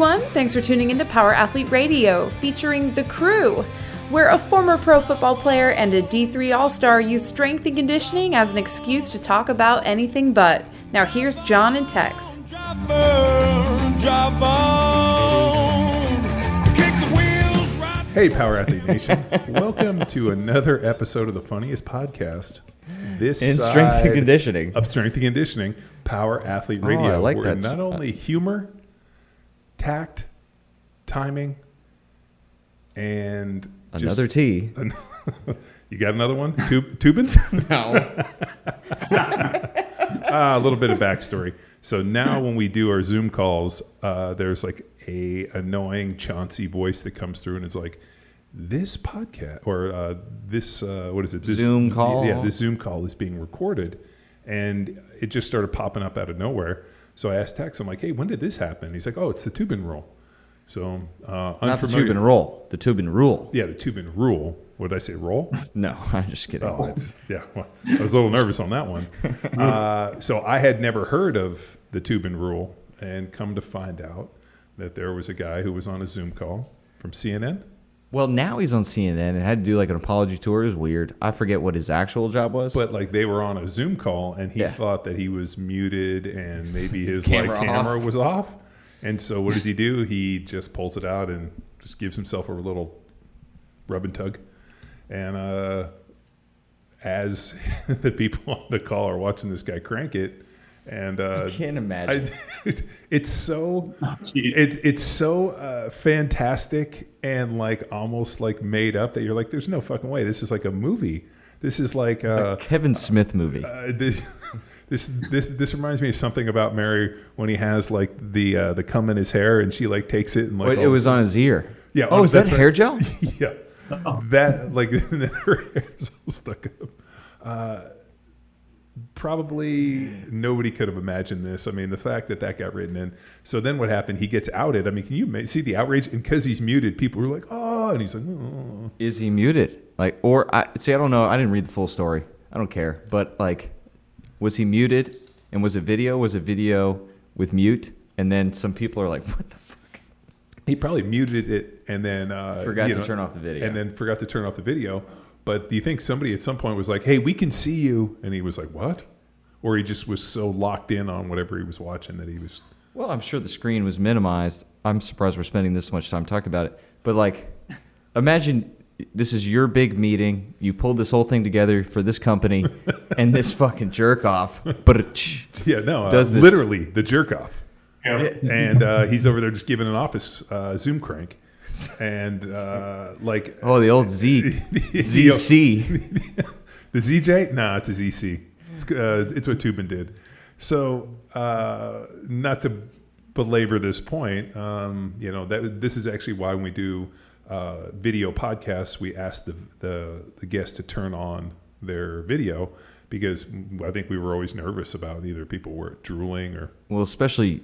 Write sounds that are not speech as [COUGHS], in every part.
everyone. Thanks for tuning into Power Athlete Radio, featuring The Crew, where a former pro football player and a D3 All Star use strength and conditioning as an excuse to talk about anything but. Now, here's John and Tex. Hey, Power Athlete Nation. Welcome to another episode of the funniest podcast. This In strength and conditioning. Of strength and conditioning, Power Athlete Oh, Radio. I like where that. not only humor, tact, timing, and just- Another T. [LAUGHS] [LAUGHS] you got another one? Tub- Toobins? [LAUGHS] No. Ah, a little bit of backstory. So now when we do our Zoom calls, uh, there's like a annoying Chauncey voice that comes through and it's like, this podcast or uh, this uh, what is it? This, Zoom call? Yeah, this Zoom call is being recorded, and it just started popping up out of nowhere. So I asked Tex, I'm like, hey, when did this happen? He's like, oh, it's the Toobin rule. So uh, Not the unfamiliar- and roll. The tube and rule. Yeah, the Toobin rule. What did I say? Roll? [LAUGHS] No, I'm just kidding. Oh, yeah. Well, I was a little nervous on that one. [LAUGHS] Uh, so I had never heard of the Toobin rule, and come to find out that there was a guy who was on a Zoom call from CNN. Well, now he's on CNN and had to do like an apology tour. It was weird. I forget what his actual job was. But like they were on a Zoom call, and he Yeah. thought that he was muted, and maybe his like Camera camera off. was off. And so what does he [LAUGHS] do? He just pulls it out and just gives himself a little rub and tug. And uh, as [LAUGHS] the people on the call are watching this guy crank it, and uh, I can't imagine. I, [LAUGHS] it's so [LAUGHS] it, it's so uh, fantastic and like almost like made up that you're like, there's no fucking way. This is like a movie. This is like uh, Kevin Smith movie. uh, this, [LAUGHS] this this this reminds me of something about Mary when he has like the uh, the cum in his hair and she like takes it and like Wait, it was on his ear. Yeah, Oh, oh, is that hair gel? yeah, that like her hair's all stuck up. Probably nobody could have imagined this. I mean, the fact that that got written in. So then what happened? He gets outed. I mean, can you see the outrage? And because he's muted, people were like, "Oh," and he's like, "Oh." Is he muted? Like, or I see. I don't know. I didn't read the full story. I don't care. But like, was he muted? And was a video? Was a video with mute? And then some people are like, "What the fuck?" He probably muted it and then uh, Forgot to know, turn off the video. and then forgot to turn off the video. But do you think somebody at some point was like, "Hey, we can see you," and he was like, "What?" Or he just was so locked in on whatever he was watching that he was. Well, I'm sure the screen was minimized. I'm surprised we're spending this much time talking about it. But like, imagine this is your big meeting. You pulled this whole thing together for this company, [LAUGHS] and this fucking jerk off. But Yeah, no, uh, Does this- literally the jerk off. and uh, he's over there just giving an office uh, Zoom crank, [LAUGHS] and uh, like oh, the old Z ZC. [LAUGHS] the ZJ, [LAUGHS] nah, it's a ZC. It's uh, it's what Toobin did. So uh, not to belabor this point, um, you know that this is actually why when we do uh, video podcasts, we ask the, the the guest to turn on their video because I think we were always nervous about either people were drooling or Well, especially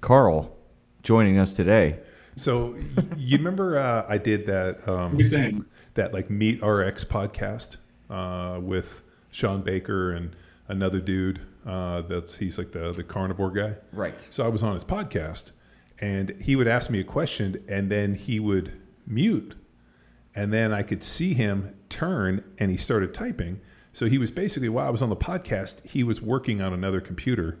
Carl joining us today. So you remember uh, I did that um, saying? that like MeatRx podcast uh, with Shawn Baker and another dude uh, that's he's like the the carnivore guy. Right. So I was on his podcast and he would ask me a question and then he would mute and then I could see him turn and he started typing. So he was basically while I was on the podcast, he was working on another computer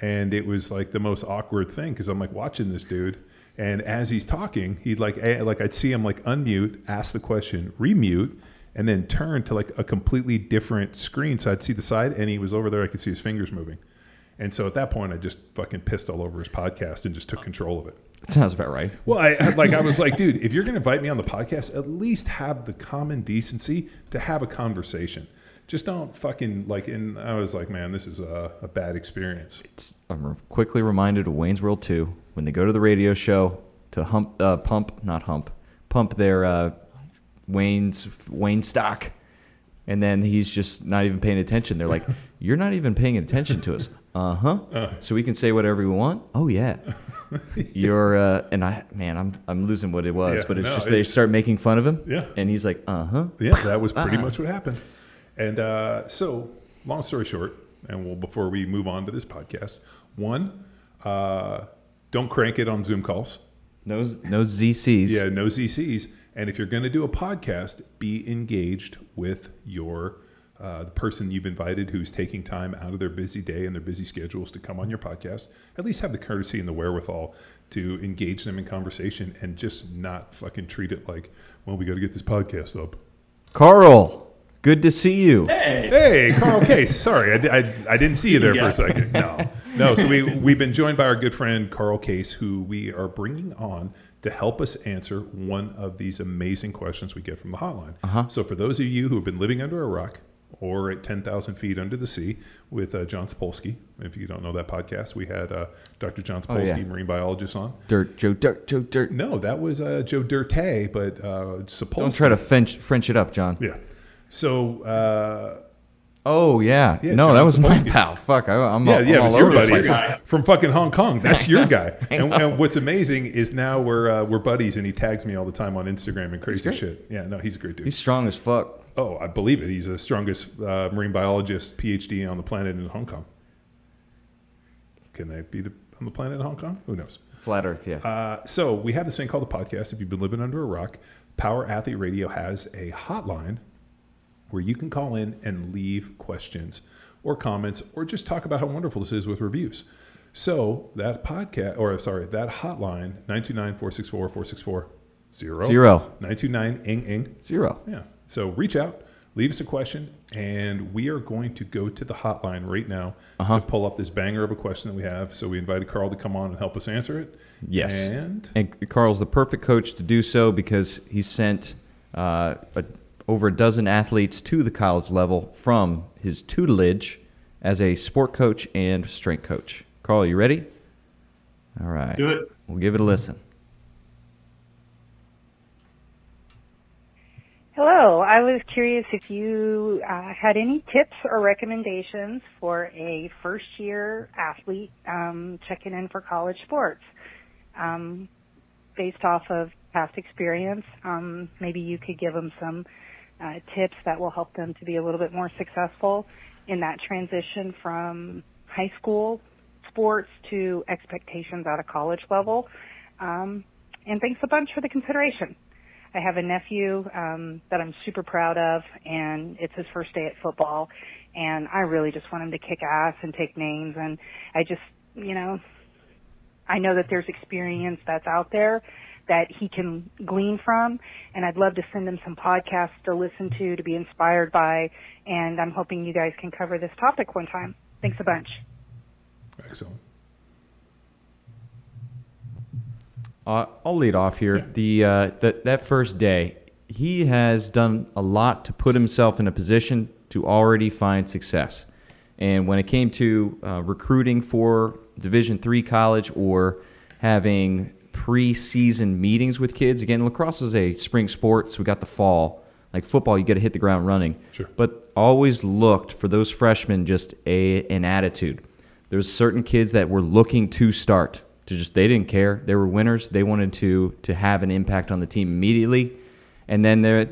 and it was like the most awkward thing because I'm like watching this dude, and as he's talking, he'd like eh, like I'd see him like unmute, ask the question, remute, and then turn to like a completely different screen. So I'd see the side, and he was over there. I could see his fingers moving, and so at that point, I just fucking pissed all over his podcast and just took control of it. Sounds about right. Well, I like I was like, dude, if you're going to invite me on the podcast, at least have the common decency to have a conversation. Just don't fucking like. And I was like, man, this is a, a bad experience. I'm quickly reminded of Wayne's World 2 when they go to the radio show to hump, uh, pump, not hump, pump their uh, Wayne's Wayne stock, and then he's just not even paying attention. They're like, [LAUGHS] "You're not even paying attention to us." [LAUGHS] Uh-huh. So we can say whatever we want. Oh yeah. [LAUGHS] You're uh, and I man, I'm I'm losing what it was, Yeah, but it's no, just they it's- start making fun of him. Yeah. And he's like, "Uh huh." Yeah, that was pretty Uh-uh. much what happened. And uh, so, long story short, and we'll before we move on to this podcast, one, uh, don't crank it on Zoom calls. No, no ZCs. Yeah, no ZCs. And if you're going to do a podcast, be engaged with your uh, the person you've invited who's taking time out of their busy day and their busy schedules to come on your podcast. At least have the courtesy and the wherewithal to engage them in conversation and just not fucking treat it like, well, we got to get this podcast up. Carl, good to see you. Hey, Hey, Carl Case. [LAUGHS] Sorry, I, I, I didn't see you there for a second. No, no. So we we've been joined by our good friend Carl Case, who we are bringing on to help us answer one of these amazing questions we get from the hotline. Uh-huh. So for those of you who have been living under a rock or at ten thousand feet under the sea with uh, John Sapolsky, if you don't know that podcast, we had uh, Dr. John Oh, Sapolsky, yeah. marine biologist, on. Dirt, Joe, dirt, Joe, dirt. No, that was uh, Joe Dirte, but uh, Sapolsky. Don't try to French, French it up, John. Yeah. So. Uh, Oh yeah, Yeah, no, John that was my pal. Fuck, I, I'm Yeah, all, yeah, it was your buddy from fucking Hong Kong. That's your [LAUGHS] guy. and, and what's amazing is now we're uh, we're buddies, and he tags me all the time on Instagram and crazy shit. Yeah, no, he's a great dude. He's strong as fuck. oh, I believe it. He's the strongest uh, marine biologist, PhD on the planet in Hong Kong. Can they be the, on the planet in Hong Kong? Who knows? Flat Earth, yeah. Uh, so we have this thing called the podcast. If you've been living under a rock, Power Athlete Radio has a hotline where you can call in and leave questions or comments or just talk about how wonderful this is with reviews. So that podcast, or sorry, that hotline, 929-464-464-0. Zero. 929-ing-ing. Zero. Yeah. So reach out, leave us a question, and we are going to go to the hotline right now Uh-huh. to pull up this banger of a question that we have. So we invited Carl to come on and help us answer it. Yes. And And Carl's the perfect coach to do so because he sent uh, a, over a dozen athletes to the college level from his tutelage as a sport coach and strength coach. Carl, you ready? All right. do it. We'll give it a listen. Hello, I was curious if you uh, had any tips or recommendations for a first year athlete um, checking in for college sports. Um, based off of past experience, um, maybe you could give them some uh, tips that will help them to be a little bit more successful in that transition from high school sports to expectations at a college level. Um, and thanks a bunch for the consideration. I have a nephew um, that I'm super proud of, and it's his first day at football, and I really just want him to kick ass and take names. And I just, you know, I know that there's experience that's out there that he can glean from, and I'd love to send him some podcasts to listen to, to be inspired by, and I'm hoping you guys can cover this topic one time. Thanks a bunch. excellent. Uh, I'll lead off here. The uh, that that first day, he has done a lot to put himself in a position to already find success. And when it came to uh, recruiting for Division three college or having preseason meetings with kids, again, lacrosse is a spring sport, so we got the fall. Like football, you got to hit the ground running. Sure. But always looked for those freshmen just a an attitude. There's certain kids that were looking to start to just they didn't care. They were winners. They wanted to to have an impact on the team immediately. And then there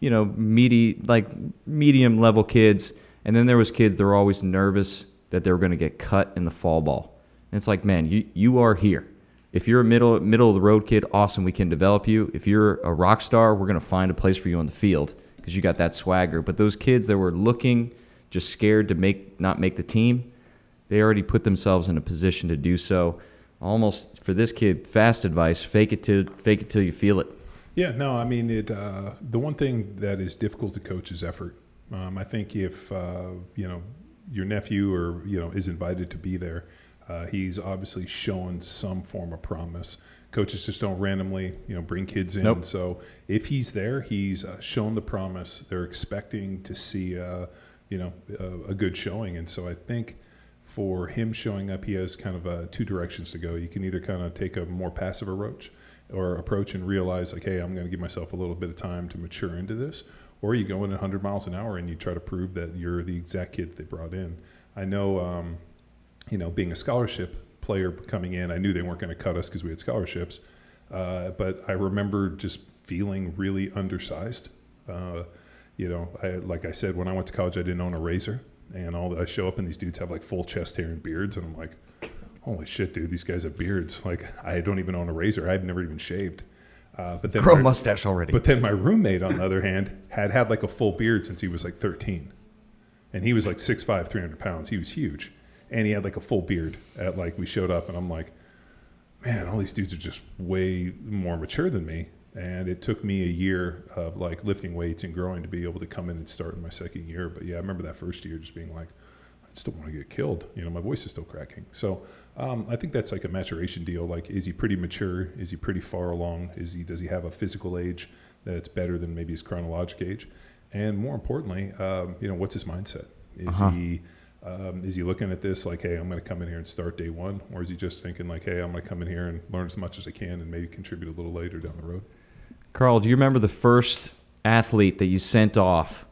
you know, meaty like medium level kids, and then there was kids that were always nervous that they were going to get cut in the fall ball. And it's like, man, you you are here. If you're a middle middle of the road kid, awesome, we can develop you. If you're a rock star, we're to find a place for you on the field because you got that swagger. But those kids that were looking just scared to make not make the team, they already put themselves in a position to do so. Almost for this kid, fast advice: fake it till fake it till you feel it. Yeah, no, I mean it. Uh, the one thing that is difficult to coach is effort. Um, I think if uh, you know your nephew or you know is invited to be there, uh, he's obviously shown some form of promise. Coaches just don't randomly you know bring kids in. Nope. So if he's there, he's uh, shown the promise. They're expecting to see uh, you know a, a good showing, and so I think for him showing up, he has kind of uh, two directions to go. You can either kind of take a more passive approach or approach and realize like, hey, I'm going to give myself a little bit of time to mature into this, or you go in at 100 miles an hour and you try to prove that you're the exact kid they brought in. I know, um, you know, being a scholarship player coming in, I knew they weren't going to cut us because we had scholarships, uh, but I remember just feeling really undersized. Uh, you know, I, like I said, when I went to college, I didn't own a razor, and all I show up and these dudes have like full chest hair and beards, and I'm like, holy shit, dude, these guys have beards. Like I don't even own a razor. I've never even shaved. Uh, but then Grow my- mustache already. But then my roommate, on the other hand, had had like a full beard since he was like 13. And he was like 6'5, 300 pounds. He was huge. And he had like a full beard at like, we showed up and I'm like, man, all these dudes are just way more mature than me. And it took me a year of like lifting weights and growing to be able to come in and start in my second year. But yeah, I remember that first year just being like, I just don't want to get killed. You know, my voice is still cracking. So um, I think that's like a maturation deal. Like, is he pretty mature? Is he pretty far along? Is he does he have a physical age that's better than maybe his chronologic age? And more importantly, um, you know, what's his mindset? Is Uh-huh. he um, is he looking at this like, hey, I'm going to come in here and start day one, or is he just thinking like, hey, I'm going to come in here and learn as much as I can and maybe contribute a little later down the road? Carl, do you remember the first athlete that you sent off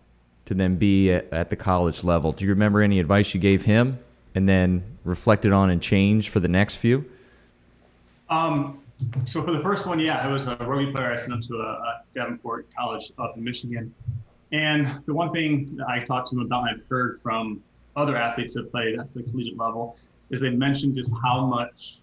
to then be at, at the college level? Do you remember any advice you gave him and then reflected on and changed for the next few? Um, so for the first one, yeah, I was a rugby player. I sent him to a, a Davenport College up in Michigan. And the one thing that I talked to him about and I've heard from other athletes that played at the collegiate level is they mentioned just how much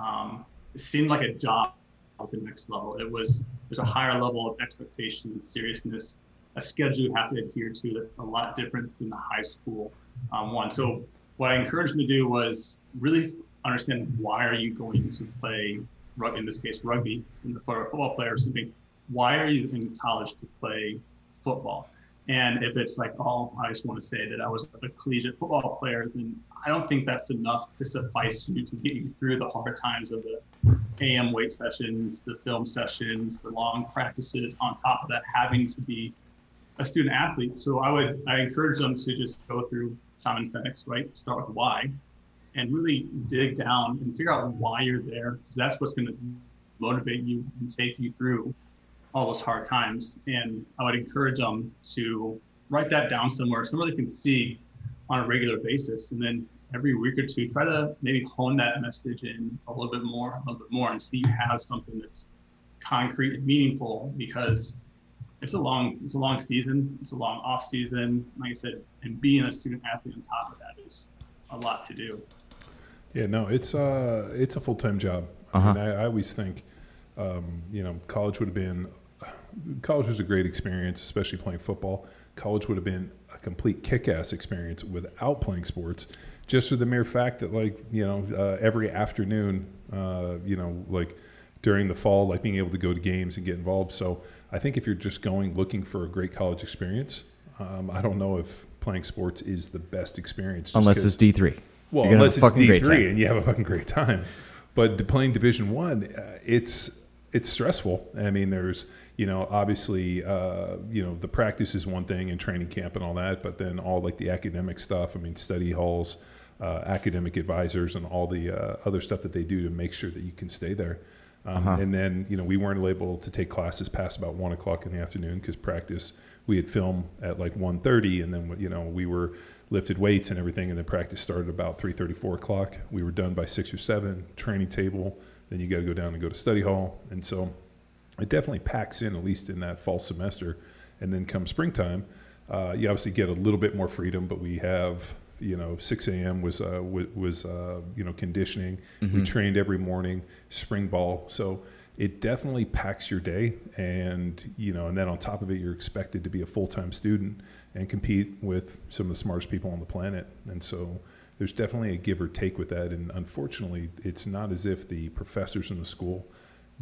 um, it seemed like a job at the next level. It was there's a higher level of expectation and seriousness, a schedule you have to adhere to that's a lot different than the high school um, one. So what I encouraged them to do was really understand why are you going to play rugby in this case rugby for a football player or something. Why are you in college to play football? And if it's like, oh, I just want to say that I was a collegiate football player, then I don't think that's enough to suffice you to get you through the hard times of the AM weight sessions, the film sessions, the long practices. On top of that, having to be a student athlete. So I would I encourage them to just go through Simon Sinek's right, start with why, and really dig down and figure out why you're there. Because that's what's going to motivate you and take you through all those hard times. And I would encourage them to write that down somewhere, somewhere they can see on a regular basis, and then every week or two, try to maybe hone that message in a little bit more, a little bit more, and see you have something that's concrete and meaningful because it's a long it's a long season it's a long off season like i said and being a student athlete on top of that is a lot to do Yeah, no, it's uh, it's a full time job. Uh-huh. I, mean, I, I always think, um, you know, college would have been, college was a great experience, especially playing football. College would have been a complete kick ass experience without playing sports, just for the mere fact that, like, you know, uh, every afternoon, uh, you know, like during the fall, like being able to go to games and get involved. So I think if you're just going looking for a great college experience, um, I don't know if playing sports is the best experience. Unless it's D3. well, You're unless it's fucking D three and you have a fucking great time, but playing Division One, uh, it's it's stressful. I mean, there's you know obviously uh, you know the practice is one thing and training camp and all that, but then all like the academic stuff. I mean, study halls, uh, academic advisors, and all the uh, other stuff that they do to make sure that you can stay there. Um, Uh-huh. And then you know we weren't able to take classes past about one o'clock in the afternoon because practice we had film at like 1.30 and then you know we were lifted weights and everything and then practice started about 3.30 4 o'clock we were done by 6 or 7 training table then you got to go down and go to study hall. And so it definitely packs in at least in that fall semester. And then come springtime uh, you obviously get a little bit more freedom but we have you know 6 a.m was uh, was, was uh, you know conditioning. We trained every morning spring ball. So it definitely packs your day and you know and then on top of it you're expected to be a full-time student and compete with some of the smartest people on the planet. And so there's definitely a give or take with that. And unfortunately it's not as if the professors in the school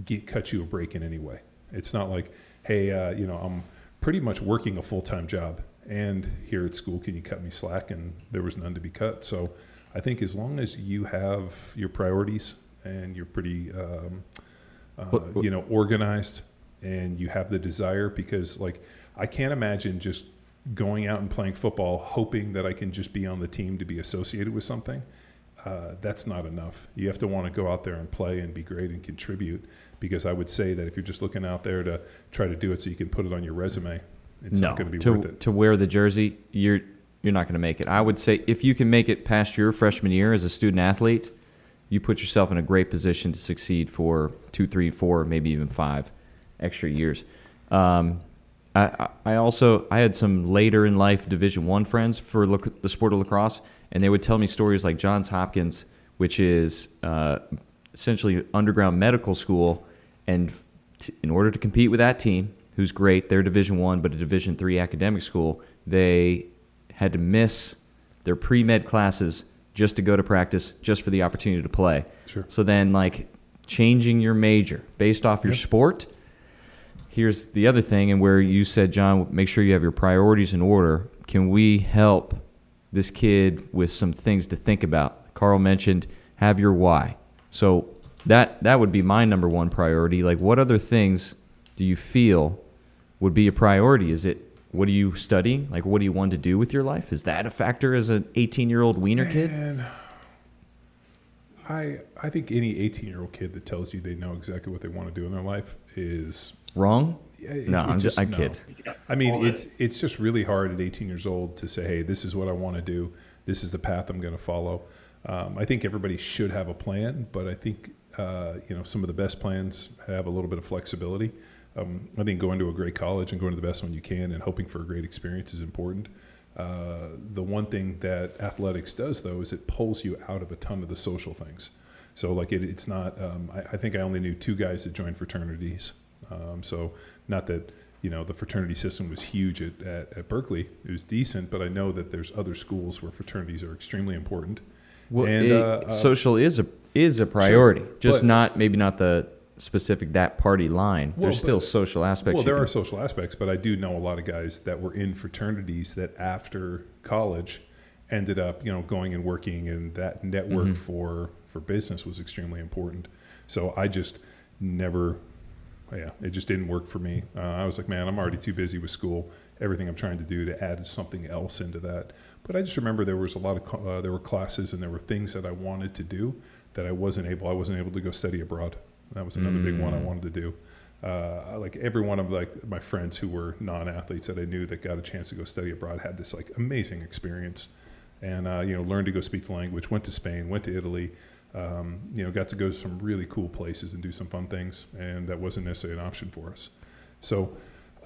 get cut you a break in any way. It's not like hey uh, you know i'm pretty much working a full-time job and here at school can you cut me slack? And there was none to be cut. So i think as long as you have your priorities and you're pretty um, uh, What- what- you know organized and you have the desire because like i can't imagine just going out and playing football hoping that i can just be on the team to be associated with something uh, that's not enough you have to want to go out there and play and be great and contribute because i would say that if you're just looking out there to try to do it so you can put it on your resume it's no, not going to be to, worth it to wear the jersey, you're you're not going to make it. I would say if you can make it past your freshman year as a student athlete, you put yourself in a great position to succeed for two, three, four, maybe even five extra years. Um, I, I- also I had some later in life Division One friends for the sport of lacrosse, and they would tell me stories like Johns Hopkins which is uh, essentially underground medical school. And t- in order to compete with that team, who's great, they're Division One, but a Division Three academic school, they had to miss their pre med classes just to go to practice, just for the opportunity to play. Sure. So then, like changing your major based off your Yep. sport. Here's the other thing, and where you said, John, make sure you have your priorities in order. Can we help this kid with some things to think about? Carl mentioned have your why. So that that would be my number one priority. Like, what other things do you feel would be a priority? Is it what are you studying? Like, what do you want to do with your life? Is that a factor as an 18 year old wiener kid? I I think any 18 year old kid that tells you they know exactly what they want to do in their life is Wrong? Yeah, it- no, it I'm just, I no. kid. I mean, All it's it's just really hard at 18 years old to say, "Hey, this is what I want to do. This is the path I'm going to follow." Um, I think everybody should have a plan, but I think uh, you know some of the best plans have a little bit of flexibility. Um, I think going to a great college and going to the best one you can and hoping for a great experience is important. Uh, the one thing that athletics does, though, is it pulls you out of a ton of the social things. So, like, it, it's not. Um, I, I think I only knew two guys that joined fraternities. Um, so, not that you know the fraternity system was huge at, at, at Berkeley; it was decent. But I know that there's other schools where fraternities are extremely important. Well, And, it- uh, uh, social is a is a priority, just but- not maybe not the specific that party line. Well, There's still but- social aspects. Well, there can- are social aspects, but I do know a lot of guys that were in fraternities that after college ended up, you know, going and working, and that network Mhm. for for business was extremely important. So I just never, yeah, it just didn't work for me. Uh, I was like, man, I'm already too busy with school. Everything I'm trying to do to add something else into that. But I just remember there was a lot of uh, there were classes and there were things that I wanted to do that I wasn't able. I wasn't able to go study abroad. That was another big one I Mm. wanted to do uh, like every one of like my friends who were non-athletes that I knew that got a chance to go study abroad had this like amazing experience, and uh, you know learned to go speak the language. Went to Spain, went to Italy, um, you know got to go to some really cool places and do some fun things, and that wasn't necessarily an option for us. So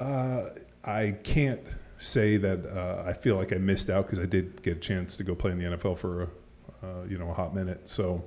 uh, I can't say that uh, I feel like I missed out because I did get a chance to go play in the NFL for a uh, you know a hot minute. So,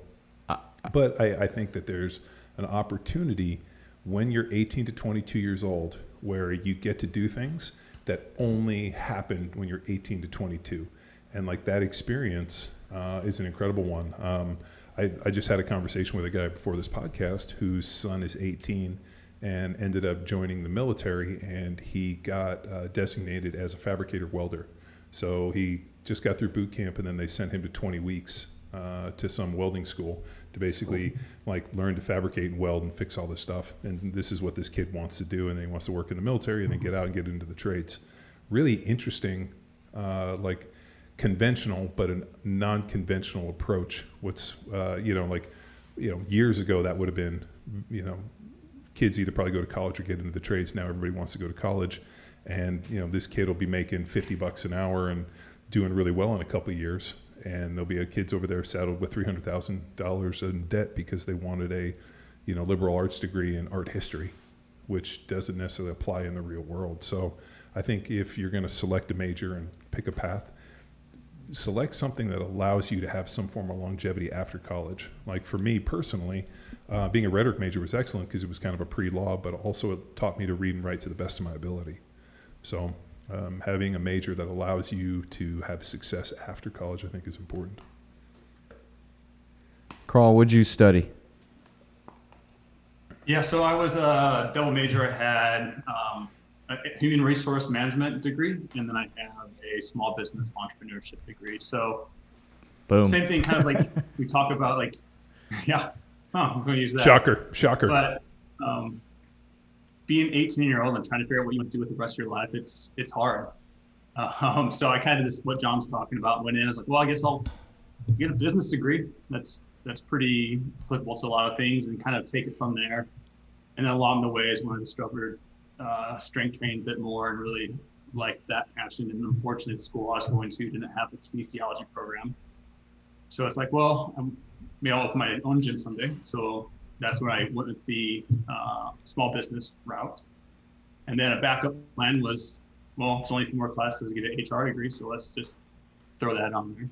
but I, I think that there's an opportunity when you're 18 to 22 years old where you get to do things that only happen when you're 18 to 22 and like that experience uh, is an incredible one um, I, I just had a conversation with a guy before this podcast whose son is 18 and ended up joining the military and he got uh, designated as a fabricator welder so he just got through boot camp and then they sent him to 20 weeks uh, to some welding school to basically like learn to fabricate and weld and fix all this stuff. And this is what this kid wants to do, and he wants to work in the military and then get out and get into the trades. Really interesting, uh, like conventional but a non-conventional approach. What's uh, you know like you know years ago that would have been you know kids either probably go to college or get into the trades. Now everybody wants to go to college, and you know this kid will be making fifty bucks an hour and doing really well in a couple of years. And there'll be a kids over there saddled with three hundred thousand dollars in debt because they wanted a, you know, liberal arts degree in art history, which doesn't necessarily apply in the real world. So I think if you're going to select a major and pick a path, select something that allows you to have some form of longevity after college. Like for me personally, uh, being a rhetoric major was excellent because it was kind of a pre-law, but also it taught me to read and write to the best of my ability. So um, having a major that allows you to have success after college, I think, is important. Carl, what'd you study? Yeah, so I was a double major. I had um, a human resource management degree, and then I have a small business entrepreneurship degree. So Boom. same thing, kind of like [LAUGHS] we talk about, like, [LAUGHS] yeah, huh, I'm going to use that. Shocker, shocker. But um, being 18 year old and trying to figure out what you want to do with the rest of your life, it's it's hard. [LAUGHS] Um, so I kind of just what John's talking about went in. I was like, well, I guess I'll get a business degree. That's that's pretty applicable to a lot of things, and kind of take it from there. And then along the way is when I discovered uh, strength training a bit more and really liked that passion. And unfortunately, the school I was going to didn't have a kinesiology program. So it's like, well, I may I'll open my own gym someday. So that's where I went with the uh, small business route. And then a backup plan was, well, it's only a few more classes to get an HR degree, so let's just throw that on there.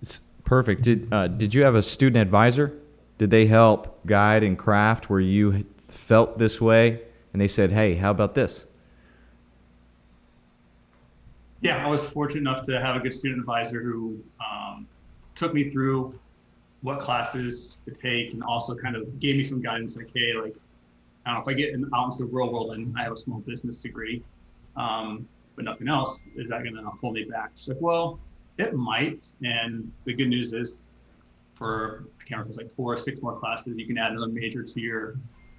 It's Perfect. Did uh, did you have a student advisor? Did they help guide and craft where you felt this way, and they said, "Hey, how about this?" Yeah, I was fortunate enough to have a good student advisor who um, took me through what classes to take and also kind of gave me some guidance like, hey, like, I don't know, if I get in, out into the real world and I have a small business degree, um, but nothing else, is that going to hold me back? She's like, well, it might. And the good news is for, I can't remember if it's like four or six more classes, you can add another major to your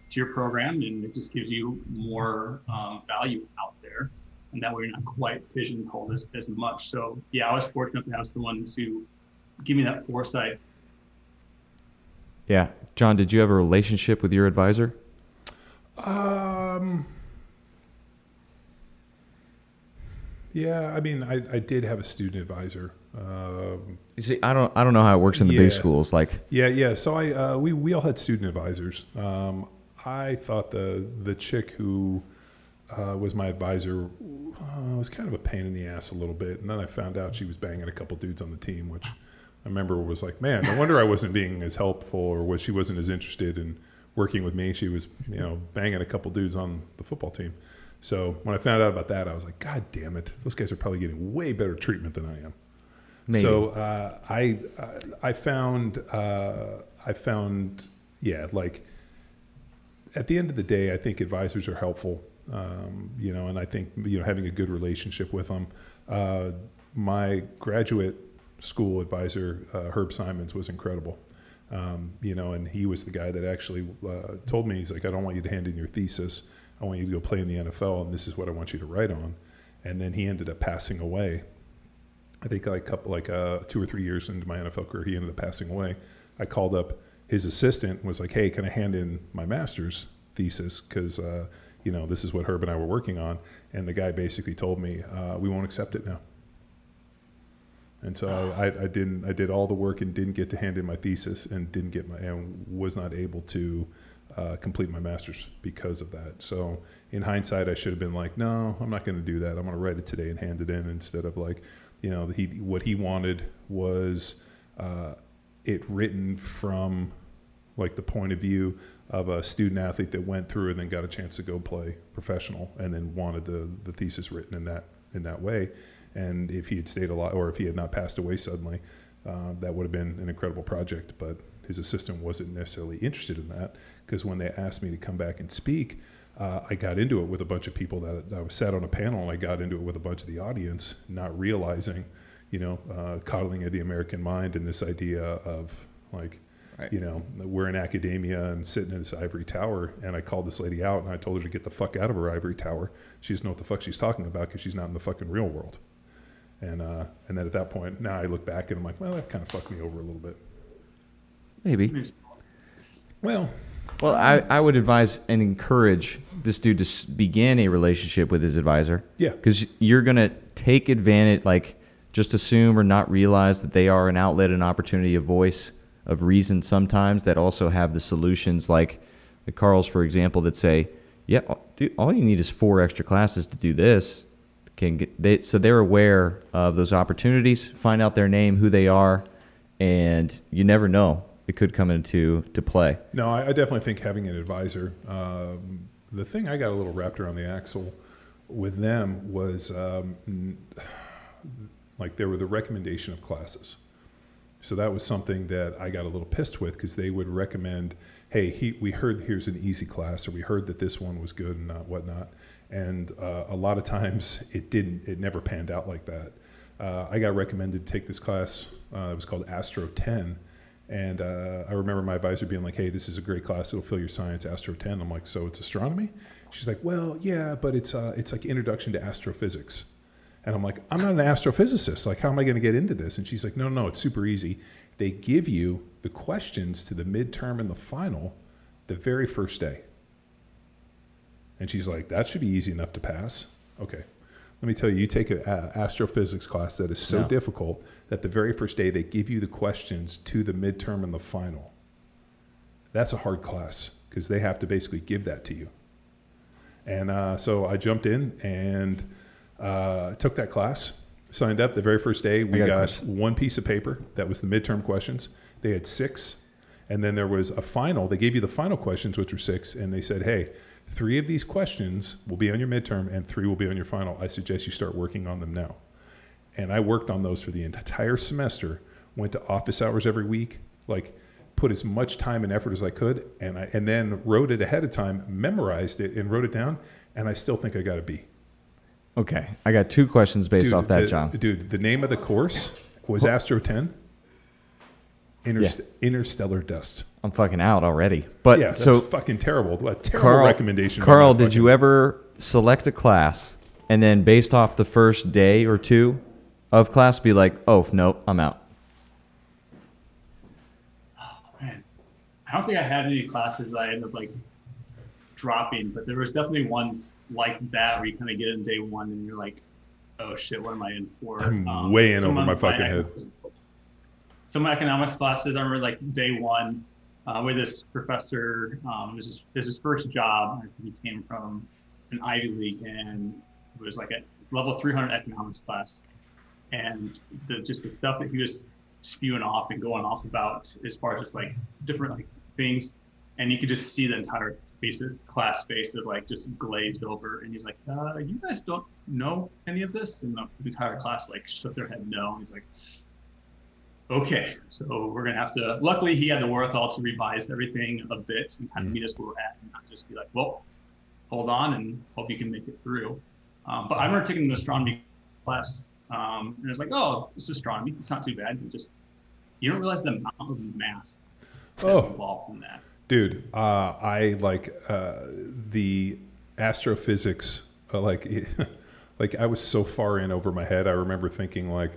to your program and it just gives you more um, value out there and that way you're not quite pigeonholed as, as much. So yeah, I was fortunate to have someone to give me that foresight. Yeah, John, did you have a relationship with your advisor? Um. Yeah, I mean, I, I did have a student advisor. Um, You see, I don't I don't know how it works in the big schools. Like, yeah, yeah. So I uh, we we all had student advisors. Um, I thought the the chick who uh, was my advisor uh, was kind of a pain in the ass a little bit, and then I found out she was banging a couple dudes on the team, which I remember was like, man, no wonder I wasn't being as helpful, or was she wasn't as interested in working with me. She was, you know, banging a couple dudes on the football team. So when I found out about that, I was like, God damn it, those guys are probably getting way better treatment than I am. Maybe. So uh, I I found uh, I found yeah like at the end of the day I think advisors are helpful um, you know and I think you know having a good relationship with them. Uh, my graduate school advisor uh, Herb Simons was incredible. Um, you know, and he was the guy that actually uh, told me he's like I don't want you to hand in your thesis. I want you to go play in the NFL, and this is what I want you to write on. And then he ended up passing away I think like couple like uh, two or three years into my NFL career, he ended up passing away. I called up his assistant and was like, "Hey, can I hand in my master's thesis? Because uh, you know this is what Herb and I were working on." And the guy basically told me, uh, "We won't accept it now." And so I, I didn't. I did all the work and didn't get to hand in my thesis and didn't get my and was not able to uh, complete my master's because of that. So in hindsight, I should have been like, "No, I'm not going to do that. I'm going to write it today and hand it in instead of like." you know he what he wanted was uh, it written from like the point of view of a student athlete that went through and then got a chance to go play professional and then wanted the the thesis written in that in that way. And if he had stayed alive or if he had not passed away suddenly uh, that would have been an incredible project. But his assistant wasn't necessarily interested in that because when they asked me to come back and speak uh, I got into it with a bunch of people that I was sat on a panel and I got into it with a bunch of the audience, not realizing, you know, uh, coddling of the American mind and this idea of like, Right. you know, we're in academia and sitting in this ivory tower. And I called this lady out and I told her to get the fuck out of her ivory tower. She doesn't know what the fuck she's talking about because she's not in the fucking real world. And uh, and then at that point, now I look back and I'm like, well, that kind of fucked me over a little bit. maybe. Well, Well, I, I would advise and encourage this dude to begin a relationship with his advisor. Yeah. Because you're going to take advantage, like, just assume or not realize that they are an outlet, an opportunity, a voice of reason sometimes that also have the solutions, like the Carls, for example, that say, yeah, dude, all you need is four extra classes to do this. Can get they, so they're aware of those opportunities, find out their name, who they are, and you never know. It could come into to play. No, I, I definitely think having an advisor. Um, the thing I got a little wrapped around the axle with them was um, like there were the recommendation of classes. So that was something that I got a little pissed with because they would recommend, hey, he, we heard here's an easy class, or we heard that this one was good and not whatnot. And uh, a lot of times [LAUGHS] it didn't, it never panned out like that. Uh, I got recommended to take this class. Uh, it was called Astro 10. And uh, I remember my advisor being like, hey, this is a great class. It'll fill your science, Astro 10. I'm like, so it's astronomy? She's like, well, yeah, but it's, uh, it's like introduction to astrophysics. And I'm like, I'm not an astrophysicist. Like, how am I going to get into this? And she's like, no, no, it's super easy. They give you the questions to the midterm and the final the very first day. And she's like, that should be easy enough to pass. Okay. Let me tell you, you take an astrophysics class that is so No. difficult that the very first day they give you the questions to the midterm and the final. That's a hard class because they have to basically give that to you. And uh, so I jumped in and uh, took that class. Signed up the very first day. We got got one piece of paper that was the midterm questions. They had six, and then there was a final. They gave you the final questions, which were six, and they said, "Hey, three of these questions will be on your midterm, and three will be on your final. I suggest you start working on them now." And I worked on those for the entire semester. Went to office hours every week, like put as much time and effort as I could, and I and then wrote it ahead of time, memorized it, and wrote it down. And I still think I got a B. Okay, I got two questions based Dude, off that, the, John. Dude, the name of the course was Astro 10. Interst- Interstellar Dust. I'm fucking out already. But yeah, that's so fucking terrible. What a terrible Carl, recommendation. by Carl, my did you ever select a class and then based off the first day or two of class be like, oh nope, I'm out? Oh man, I don't think I had any classes I ended up like dropping, but there was definitely ones like that where you kind of get in day one and you're like, oh shit, what am I in for? I'm way in over my fucking head. Some economics classes, I remember like day one uh, with this professor. Um, it was his, it was his first job. He came from an Ivy League and it was like a level 300 economics class. And the just the stuff that he was spewing off and going off about as far as just like different like things and you could just see the entire faces class face of like just glazed over and he's like uh you guys don't know any of this? And the entire class like shook their head no and he's like okay so we're gonna have to luckily he had the wherewithal to revise everything a bit and kind of meet us where we're at and not just be like well hold on and hope you can make it through. Um, but i remember taking an astronomy class um, and it was like oh it's astronomy. It's not too bad. You just you don't realize the amount of math that's Oh. involved in that Dude, uh, I like uh, the astrophysics. Uh, like, [LAUGHS] like I was so far in over my head. I remember thinking like,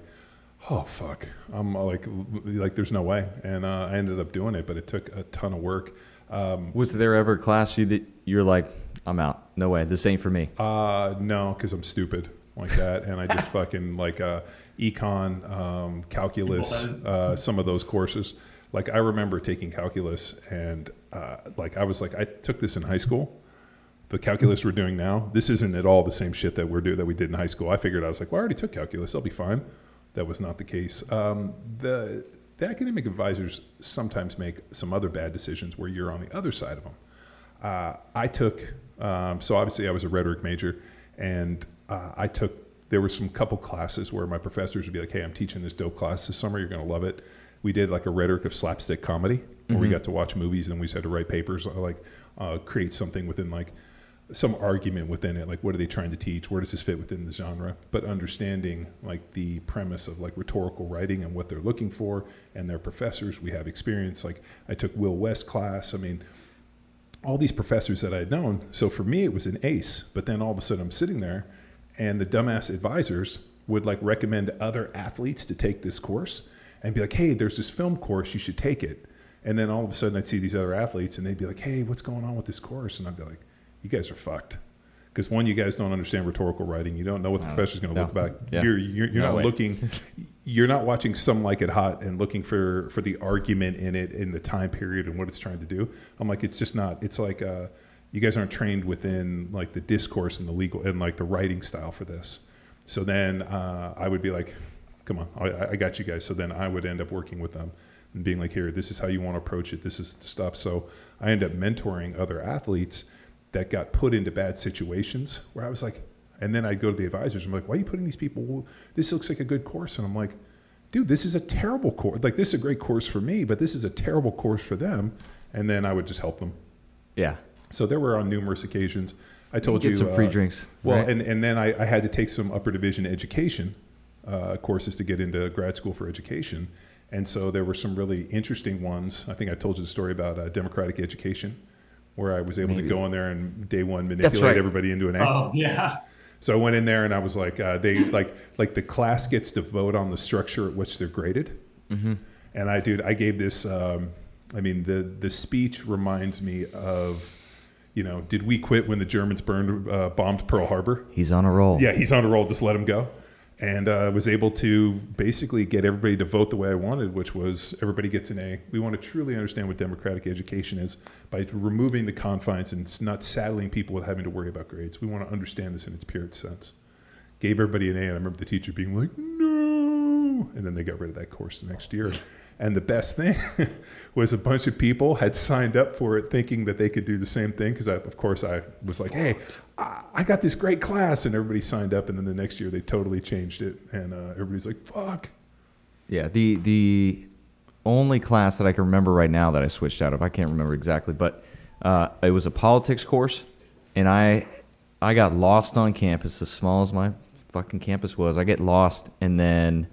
"Oh fuck," I'm uh, like, like there's no way. And uh, I ended up doing it, but it took a ton of work. Um, Was there ever a class you that you're like, I'm out. No way. This ain't for me. Uh, no, because I'm stupid like that, and I just [LAUGHS] fucking like uh, econ, um, calculus, uh, some of those courses. Like I remember taking calculus, and uh, like I was like, I took this in high school. The calculus we're doing now, this isn't at all the same shit that we're doing that we did in high school. I figured I was like, well, I already took calculus, I'll be fine. That was not the case. Um, the the academic advisors sometimes make some other bad decisions where you're on the other side of them uh, I took um, so obviously I was a rhetoric major, and uh, I took there were some couple classes where my professors would be like, "Hey, I'm teaching this dope class this summer. You're gonna love it." We did like a rhetoric of slapstick comedy, where we got to watch movies and we just had to write papers, uh, like uh, create something within like some argument within it like what are they trying to teach? Where does this fit within the genre? But understanding like the premise of like rhetorical writing and what they're looking for and their professors we have experience. Like i took will west class. I mean all these professors that I had known. So for me, it was an ace. But then all of a sudden, I'm sitting there, and the dumbass advisors would like recommend other athletes to take this course and be like, "Hey, there's this film course. You should take it." And then all of a sudden, I'd see these other athletes, and they'd be like, "Hey, what's going on with this course?" And I'd be like, "You guys are fucked." Because one, you guys don't understand rhetorical writing. You don't know what the professor's going to No. look back. Yeah. You're you're, you're No not way. looking. [LAUGHS] You're not watching some like it hot and looking for for the argument in it in the time period and what it's trying to do. I'm like, it's just not. It's like uh, you guys aren't trained within like the discourse and the legal and like the writing style for this. So then uh, I would be like, come on, I, I got you guys. So then I would end up working with them and being like, here, this is how you want to approach it. This is the stuff. So I end up mentoring other athletes that got put into bad situations where I was like, and then I'd go to the advisors. I'm like, why are you putting these people? This looks like a good course. And I'm like, dude, this is a terrible course. Like, this is a great course for me, but this is a terrible course for them. And then I would just help them. Yeah. So there were on numerous occasions. I told you, Get you some free uh, drinks. Well, right? and, and then I, I had to take some upper division education uh, courses to get into grad school for education. And so there were some really interesting ones. I think I told you the story about uh, democratic education, where I was able Maybe. to go in there and day one manipulate right. everybody into an A. Oh yeah. So I went in there and I was like, uh, they like like the class gets to vote on the structure at which they're graded. Mm-hmm. And I, dude, I gave this. Um, I mean, the the speech reminds me of, you know, did we quit when the Germans burned uh, bombed Pearl Harbor? He's on a roll. Yeah, he's on a roll. Just let him go. And uh, was able to basically get everybody to vote the way I wanted, which was everybody gets an A. We want to truly understand what democratic education is by removing the confines and not saddling people with having to worry about grades. We want to understand this in its purest sense. gave everybody an A. And I remember the teacher being like, no. And then they got rid of that course the next year. And the best thing [LAUGHS] was a bunch of people had signed up for it thinking that they could do the same thing. Because, of course, I was like, hey, I got this great class. And everybody signed up. And then the next year they totally changed it. And uh, everybody's like, fuck. Yeah, the the only class that I can remember right now that I switched out of, I can't remember exactly, but uh, it was a politics course, and I I got lost on campus, as small as my fucking campus was. I get lost, and then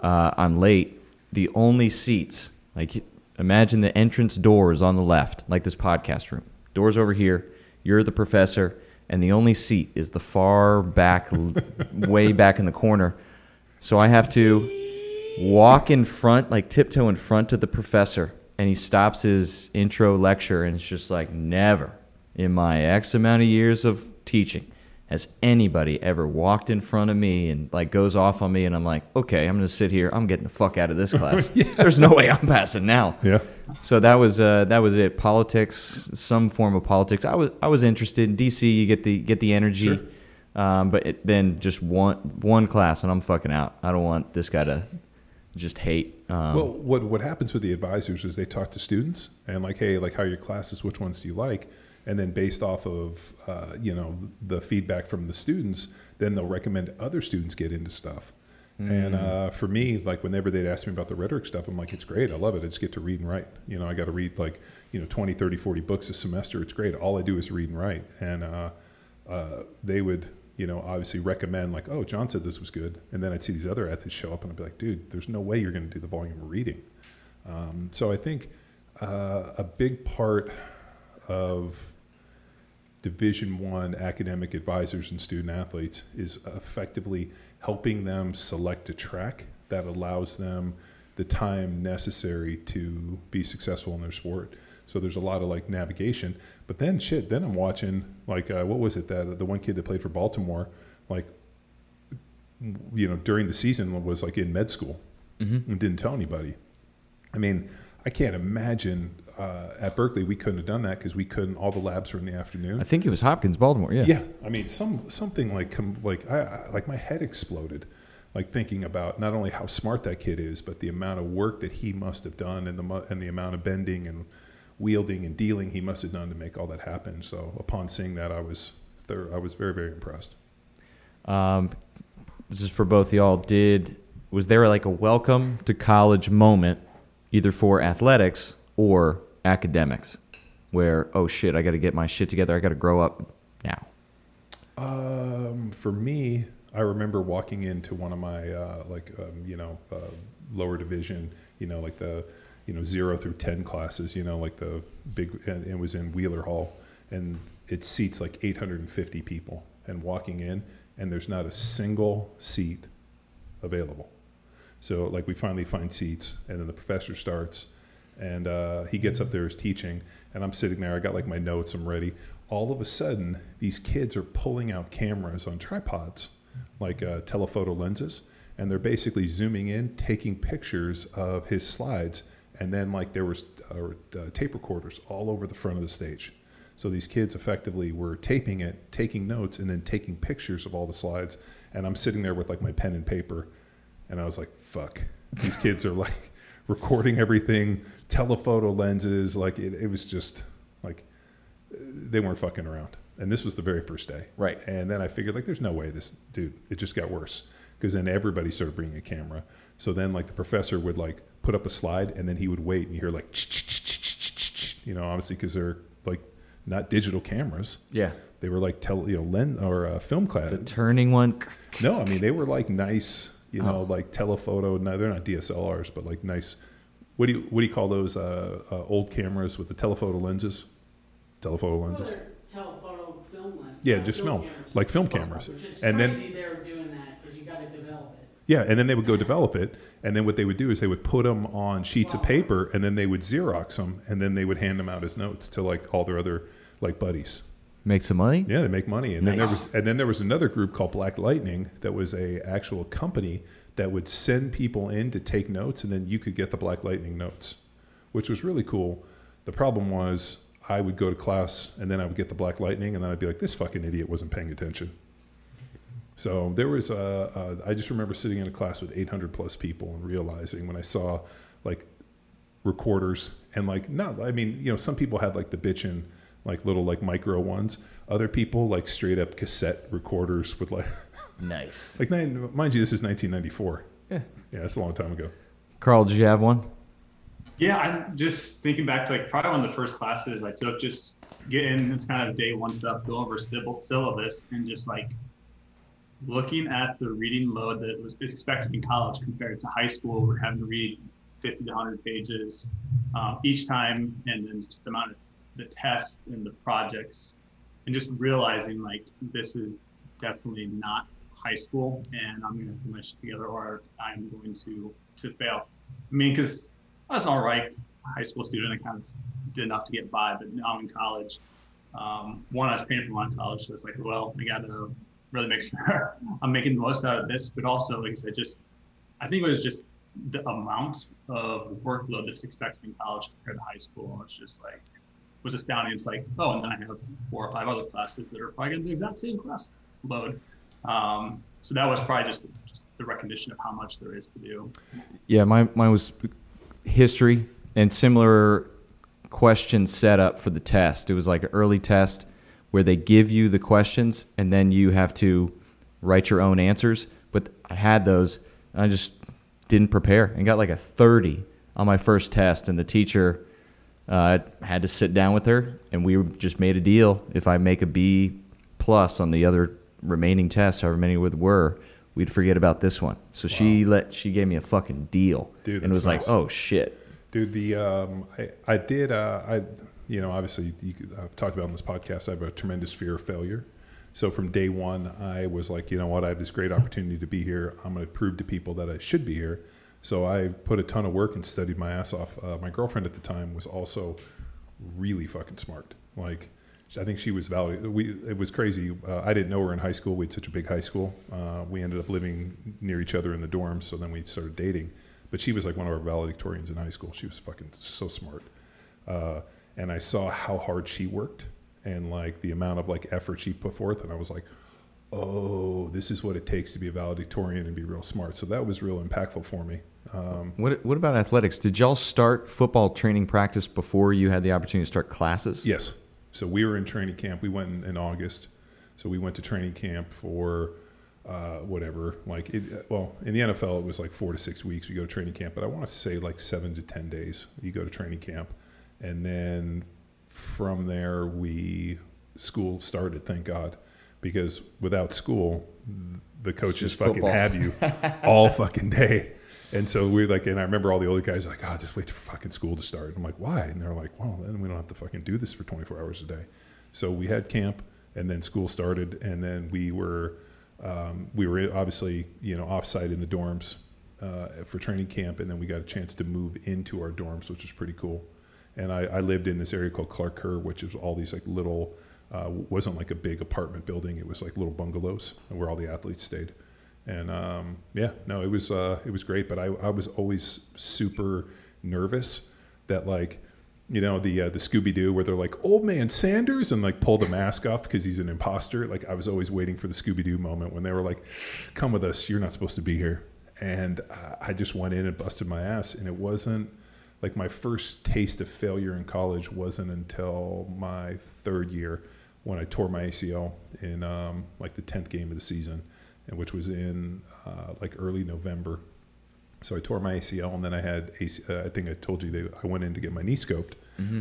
uh, I'm late. The only seats, like imagine the entrance doors on the left, like this podcast room. Doors over here. You're the professor, and the only seat is the far back, [LAUGHS] way back in the corner. So I have to walk in front, like tiptoe in front of the professor, and he stops his intro lecture, and it's just like, never in my X amount of years of teaching has anybody ever walked in front of me and like goes off on me, and I'm like, okay, I'm gonna sit here. I'm getting the fuck out of this [LAUGHS] class. There's no way I'm passing now. Yeah. So that was uh, that was it. Politics, some form of politics. I was I was interested in DC. You get the get the energy, um, but it, then just one one class, and I'm fucking out. I don't want this guy to just hate. Um, Well, what what happens with the advisors is they talk to students and like, hey, like how are your classes? Which ones do you like? And then based off of uh, you know the feedback from the students, then they'll recommend other students get into stuff. And uh, for me, like whenever they'd ask me about the rhetoric stuff, I'm like, it's great. I love it. I just get to read and write. You know, I got to read like, you know, 20, 30, 40 books a semester. It's great. All I do is read and write. And uh, uh, they would, you know, obviously recommend like, oh, John said this was good. And then I'd see these other athletes show up and I'd be like, dude, there's no way you're going to do the volume of reading. Um, so I think uh, a big part of division one academic advisors and student athletes is effectively helping them select a track that allows them the time necessary to be successful in their sport. So there's a lot of like navigation but then shit then i'm watching like uh, what was it that the one kid that played for baltimore like you know during the season was like in med school. And didn't tell anybody. I mean, I can't imagine uh, at Berkeley we couldn't have done that because we couldn't. All the labs were in the afternoon. I think it was Hopkins, Baltimore. Yeah. yeah, I mean, some something like like I, like my head exploded, like thinking about not only how smart that kid is, but the amount of work that he must have done and the and the amount of bending and wielding and dealing he must have done to make all that happen. So upon seeing that, I was thir- I was very very impressed. Um, this is for both y'all. Did was there like a welcome to college moment, either for athletics or academics, where oh shit, I got to get my shit together. I got to grow up now. Um, for me, I remember walking into one of my uh, like um, you know uh, lower division, you know like the you know zero through ten classes, you know like the big, and it was in Wheeler Hall, and it seats like 850 people, and walking in, and there's not a single seat available. So like we finally find seats, and then the professor starts, and uh, he gets up there is teaching, and I'm sitting there. I got like my notes. I'm ready. All of a sudden, these kids are pulling out cameras on tripods, like uh, telephoto lenses, and they're basically zooming in, taking pictures of his slides, and then like there was uh, uh, tape recorders all over the front of the stage. So these kids effectively were taping it, taking notes, and then taking pictures of all the slides. And I'm sitting there with like my pen and paper, and I was like, "Fuck!" These kids are like [LAUGHS] recording everything, telephoto lenses. Like it, it was just like they weren't fucking around. And this was the very first day, Right. And then I figured like, there's no way this dude. It just got worse because then everybody started bringing a camera. So then like the professor would like put up a slide, and then he would wait, and you hear like, you know, obviously because they're like not digital cameras. Yeah. They were like tele, you know, lens or uh, film class. The turning one. No, I mean they were like nice, you know, Oh. like telephoto. No, they're not DSLRs, but like nice. What do you what do you call those uh, uh, old cameras with the telephoto lenses? Telephoto lenses. Well, telephoto film lens. Yeah, just film, cameras, like film cameras. Which is And then crazy they're doing that because you got to develop it. yeah, and then they would go develop it, and then what they would do is they would put them on sheets of paper, and then they would Xerox them, and then they would hand them out as notes to like all their other like buddies. Make some money. Yeah, they make money. And then there was and then there was another group called Black Lightning that was a actual company that would send people in to take notes and then you could get the Black Lightning notes, which was really cool. The problem was I would go to class and then I would get the Black Lightning and then I'd be like, this fucking idiot wasn't paying attention. So there was a, a I just remember sitting in a class with 800 plus people and realizing when I saw like recorders and like no, I mean you know some people had like the bitchin like little like micro ones. Other people like straight up cassette recorders with like [LAUGHS] Nice. like nine, mind you this is 1994. Yeah. Yeah, that's a long time ago. Carl, did you have one? Yeah, I'm just thinking back to like probably one of the first classes I took, just getting it's kind of day one stuff, go over syllab- syllabus, and just like looking at the reading load that was expected in college compared to high school. We're having to read 50 to 100 pages um, each time, and then just the amount of the tests and the projects, and just realizing like this is definitely not high school, and I'm going to have to mesh it together, or I'm going to to fail. I mean, because I was an all right high school student. I kind of did enough to get by, but now I'm in college. Um, one, I was paying for one college, so it's like, well, I got to really make [LAUGHS] sure I'm making the most out of this. But also, like I said, just I think it was just the amount of workload that's expected in college compared to high school. And it's just like was astounding. It's like, oh, and then I have four or five other classes that are probably the exact same class load. Um, so that was probably just, just the recognition of how much there is to do. Yeah, mine, mine was history and similar question setup for the test. It was like an early test where they give you the questions and then you have to write your own answers. But I had those I just didn't prepare and got like a 30 on my first test. And the teacher uh, had to sit down with her and we just made a deal. If I make a B plus on the other remaining tests, however many were, we'd forget about this one. So she let she gave me a fucking deal, Dude, and it was nice. like, oh shit. Dude, the um, I I did uh, I you know obviously you, I've talked about on this podcast. I have a tremendous fear of failure. So from day one, I was like, you know what, I have this great opportunity to be here. I'm going to prove to people that I should be here. So I put a ton of work and studied my ass off. Uh, my girlfriend at the time was also really fucking smart. Like, I think she was valid. We it was crazy. Uh, I didn't know her in high school. We had such a big high school. Uh, we ended up living near each other in the dorms. So then we started dating. But she was like one of our valedictorians in high school. She was fucking so smart. Uh, and I saw how hard she worked and like the amount of like effort she put forth, and I was like, oh, this is what it takes to be a valedictorian and be real smart. So that was real impactful for me. Um, What what about athletics? Did y'all start football training practice before you had the opportunity to start classes? Yes. So we were in training camp. We went in, in August. So we went to training camp for uh, whatever. Like, it, well, in the NFL, it was like four to six weeks. We go to training camp, but I want to say like seven to 10 days. You go to training camp. And then from there, we, school started, thank God. Because without school, the coaches fucking football. have you [LAUGHS] all fucking day. And so we're like, and I remember all the older guys like, oh, just wait for fucking school to start. And I'm like, why? And they're like, well, then we don't have to fucking do this for 24 hours a day. So we had camp, and then school started, and then we were, um, we were obviously, you know, offsite in the dorms uh, for training camp, and then we got a chance to move into our dorms, which was pretty cool. And I, I lived in this area called Clark Kerr, which is all these like little, uh, wasn't like a big apartment building. It was like little bungalows where all the athletes stayed and um, yeah, no, it was uh, it was great. But I, I was always super nervous that like you know the uh, the Scooby Doo where they're like old man Sanders and like pull the mask off because he's an imposter. Like I was always waiting for the Scooby Doo moment when they were like, "Come with us, you're not supposed to be here." And uh, I just went in and busted my ass, and it wasn't like my first taste of failure in college wasn't until my third year when I tore my ACL in um, like the tenth game of the season which was in uh, like early November. So I tore my ACL, and then I had AC, uh, I think I told you they, I went in to get my knee scoped.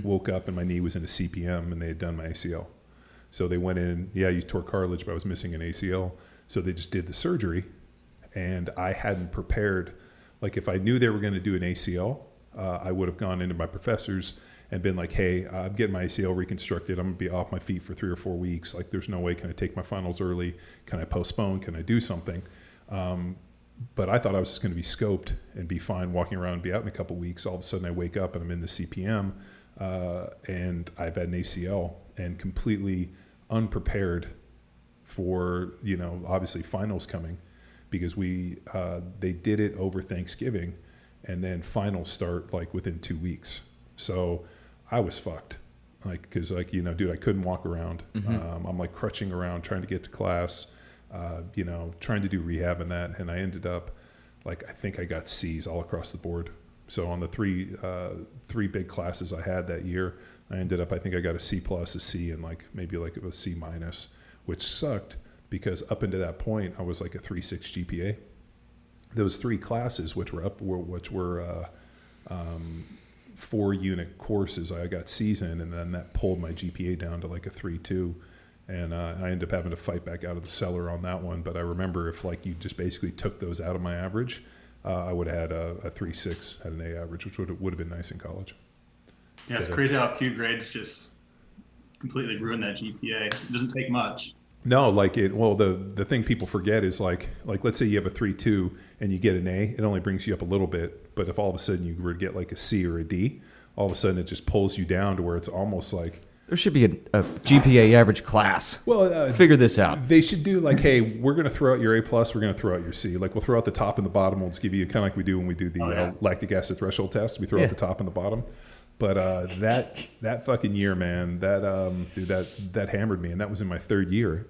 Woke up and my knee was in a CPM, and they had done my ACL. So they went in. Yeah, you tore cartilage, but I was missing an ACL. So they just did the surgery, and I hadn't prepared. Like if I knew they were going to do an ACL, uh, I would have gone into my professors and been like, "Hey, I'm getting my ACL reconstructed. I'm gonna be off my feet for three or four weeks. Like, there's no way. Can I take my finals early? Can I postpone? Can I do something?" Um, but I thought I was just going to be scoped and be fine, walking around and be out in a couple weeks. All of a sudden, I wake up and I'm in the CPM, uh, and I've had an ACL and completely unprepared for you know obviously finals coming because we uh, they did it over Thanksgiving, and then finals start like within two weeks. So I was fucked, like because like you know, dude, I couldn't walk around. Um, I'm like crutching around trying to get to class. uh, you know, trying to do rehab and that, and I ended up like I think I got C's all across the board. So on the three uh, three big classes I had that year, I ended up I think I got a C plus, a C, and like maybe like a C minus, which sucked because up until that point I was like a three six GPA. Those three classes, which were up, were, which were uh, um, four unit courses, I got in, and then that pulled my GPA down to like a three two, and uh, I ended up having to fight back out of the cellar on that one. But I remember if like you just basically took those out of my average, uh, I would have had a, a three six at an A average, which would would have been nice in college. Yeah, it's crazy how a few grades just completely ruin that GPA. It doesn't take much. No, like it. Well, the the thing people forget is like like let's say you have a three two and you get an A, it only brings you up a little bit. But if all of a sudden you were to get like a C or a D, all of a sudden it just pulls you down to where it's almost like There should be a, a GPA average class. well, uh, Figure this out. They should do like, hey, we're going to throw out your A plus, we're going to throw out your C. Like we'll throw out the top and the bottom. We'll just give you kind of like we do when we do the Oh, yeah. uh, lactic acid threshold test. We throw Yeah. out the top and the bottom. But uh, that that fucking year, man, that um, dude, that that hammered me, and that was in my third year.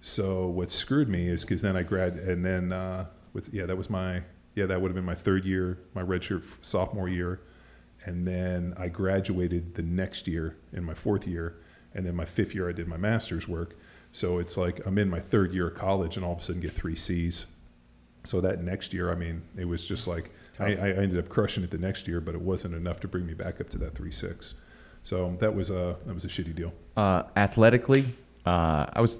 So what screwed me is because then I grad, and then uh, with, yeah, that was my yeah, that would have been my third year, my redshirt sophomore year, and then I graduated the next year in my fourth year, and then my fifth year I did my master's work. So it's like I'm in my third year of college, and all of a sudden get three C's. So that next year, I mean, it was just like I, I ended up crushing it the next year, but it wasn't enough to bring me back up to that three six. So that was a that was a shitty deal. uh, athletically, uh, I was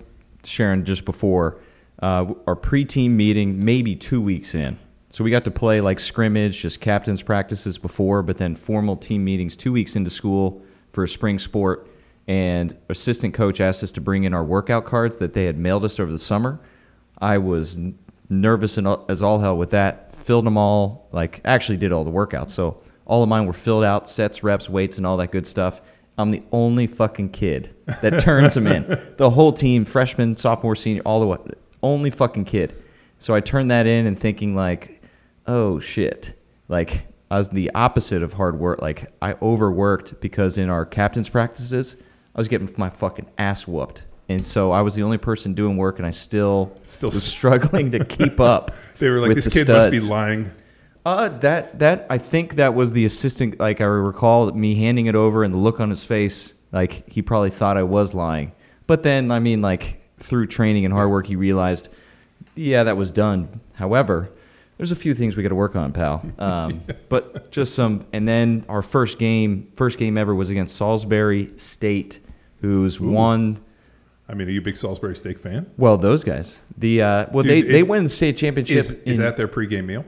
sharing just before uh, our pre-team meeting, maybe two weeks in. So we got to play like scrimmage, just captains practices before, but then formal team meetings two weeks into school for a spring sport. And assistant coach asked us to bring in our workout cards that they had mailed us over the summer. I was n- nervous and all- as all hell with that. Filled them all, like actually did all the workouts. So all of mine were filled out, sets, reps, weights, and all that good stuff. I'm the only fucking kid that turns them in. [LAUGHS] The whole team, freshman, sophomore, senior, all the way, only fucking kid. So I turned that in and thinking like, oh shit, like I was the opposite of hard work. Like I overworked because in our captain's practices, I was getting my fucking ass whooped. And so I was the only person doing work, and I still, Still was struggling to keep up. [LAUGHS] They were like, this kid must be lying. Uh, that that I think that was the assistant. Like I recall me handing it over and the look on his face, like he probably thought I was lying. But then, I mean, like through training and hard work, he realized, yeah, that was done. However, there's a few things we got to work on, pal. Um, [LAUGHS] But just some. And then our first game, first game ever, was against Salisbury State, who's won. I mean, are you a big Salisbury Steak fan? Well, those guys. The uh, well, Dude, they it- they win the state championship. Is, is that their pregame meal?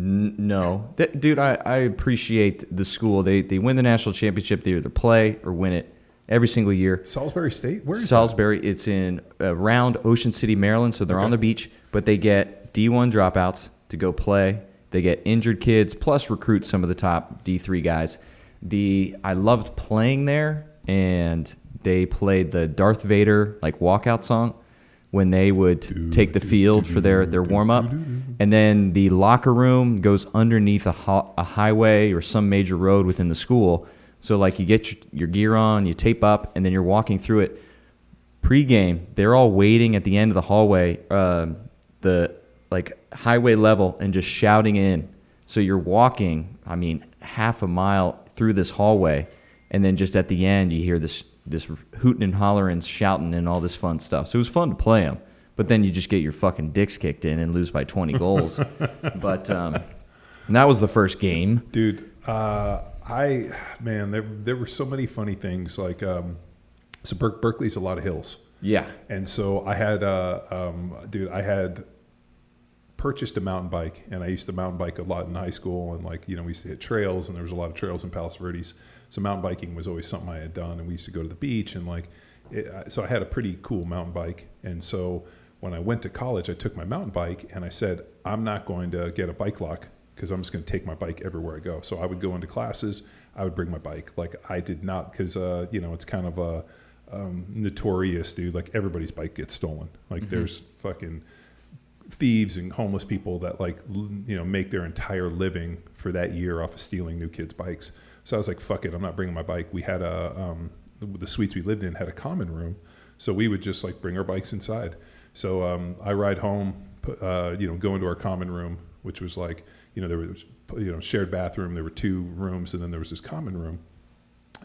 N- no, Th- dude, I, I appreciate the school. They they win the national championship. They either play or win it every single year. Salisbury State? Where is Salisbury, it's in around Ocean City, Maryland, so they're on the beach. But they get D1 dropouts to go play. They get injured kids, plus recruit some of the top D3 guys. The I loved playing there, and they played the Darth Vader like walkout song when they would take the field for their, their warm up. And then the locker room goes underneath a, ho- a highway or some major road within the school. So, like, you get your, your gear on, you tape up, and then you're walking through it. Pre-game, they're all waiting at the end of the hallway, um, the like highway level, and just shouting in. So you're walking, I mean, half a mile through this hallway, and then just at the end, you hear this this hooting and hollering, shouting, and all this fun stuff. So it was fun to play them. But then you just get your fucking dicks kicked in and lose by 20 goals. [LAUGHS] but um, and that was the first game. Dude, uh, I man, there there were so many funny things. Like, um, so Ber- Berkeley's a lot of hills, Yeah. and so I had, uh, um, dude, I had purchased a mountain bike, and I used to mountain bike a lot in high school, and like you know we used to hit trails, and there was a lot of trails in Palos Verdes. So mountain biking was always something I had done, and we used to go to the beach, and like, it, so I had a pretty cool mountain bike, and so when I went to college, I took my mountain bike, and I said I'm not going to get a bike lock because I'm just going to take my bike everywhere I go. So I would go into classes, I would bring my bike. Like I did not because uh, you know it's kind of a um, notorious dude. Like everybody's bike gets stolen. Like there's fucking thieves and homeless people that like you know make their entire living for that year off of stealing new kids' bikes. So I was like, fuck it, I'm not bringing my bike. We had a um, the suites we lived in had a common room, so we would just like bring our bikes inside. So um, I ride home, uh, you know, go into our common room, which was like, you know, there was, you know, shared bathroom. There were two rooms, and then there was this common room,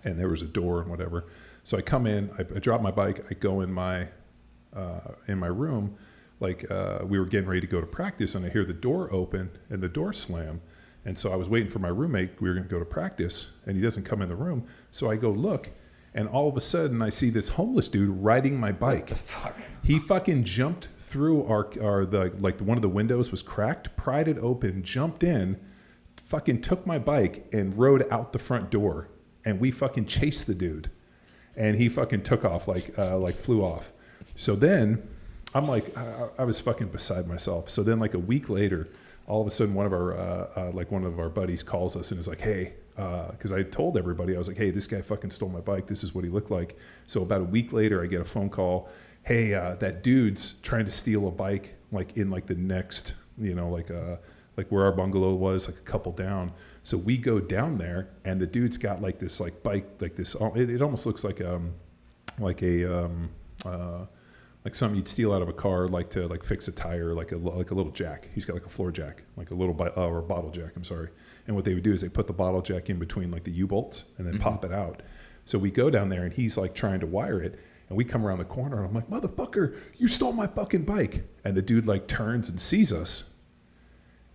and there was a door and whatever. So I come in, I, I drop my bike, I go in my uh, in my room, like uh, we were getting ready to go to practice, and I hear the door open and the door slam. And so I was waiting for my roommate. We were going to go to practice, and he doesn't come in the room. So I go look, and all of a sudden I see this homeless dude riding my bike. Fuck. He fucking jumped through our, our the like one of the windows was cracked, pried it open, jumped in, fucking took my bike and rode out the front door, and we fucking chased the dude, and he fucking took off like uh, like flew off. So then I'm like I, I was fucking beside myself. So then like a week later, all of a sudden one of our uh, uh, like one of our buddies calls us and is like, hey. Because I told everybody, I was like, "Hey, this guy fucking stole my bike. This is what he looked like." So about a week later, I get a phone call hey, uh, that dude's trying to steal a bike, like in like the next, you know, like uh, like where our bungalow was, like a couple down. So we go down there, and the dude's got like this like bike, like this. It, it almost looks like um, like a um, uh, like something you'd steal out of a car, like to like fix a tire, like a like a little jack. He's got like a floor jack, like a little uh, or a bottle jack. I'm sorry. And what they would do is they put the bottle jack in between like the U bolts and then pop it out. So we go down there, and he's like trying to wire it. And we come around the corner, and I'm like, "Motherfucker, you stole my fucking bike!" And the dude like turns and sees us,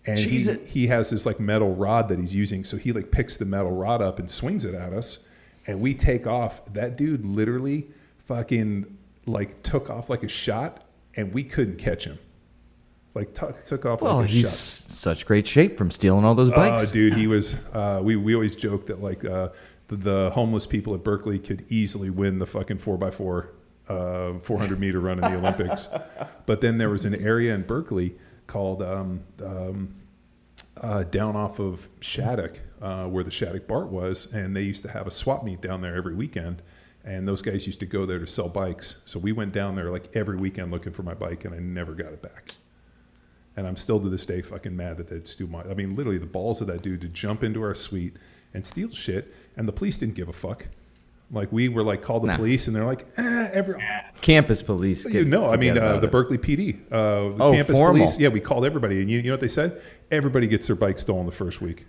and he, he has this like metal rod that he's using. So he like picks the metal rod up and swings it at us, and we take off. That dude literally fucking like took off like a shot, and we couldn't catch him. Like took took off Well, like a he's shot. such great shape from stealing all those bikes. Oh, dude, he was. Uh, we we always joke that like uh, the, the homeless people at Berkeley could easily win the fucking four x four, uh, four hundred meter run in the Olympics. [LAUGHS] But then there was an area in Berkeley called um, um, uh, down off of Shattuck, uh, where the Shattuck BART was, and they used to have a swap meet down there every weekend. And those guys used to go there to sell bikes. So we went down there like every weekend looking for my bike, and I never got it back. And I'm still to this day fucking mad that they'd steal my. I mean, literally the balls of that dude to jump into our suite and steal shit, and the police didn't give a fuck. Like we were like called the Nah. police, and they're like, eh, every. Campus police. You get- know, I mean, uh, the it. Berkeley PD, uh, the Oh, campus formal. police. Yeah, we called everybody, and you, you know what they said? Everybody gets their bike stolen the first week.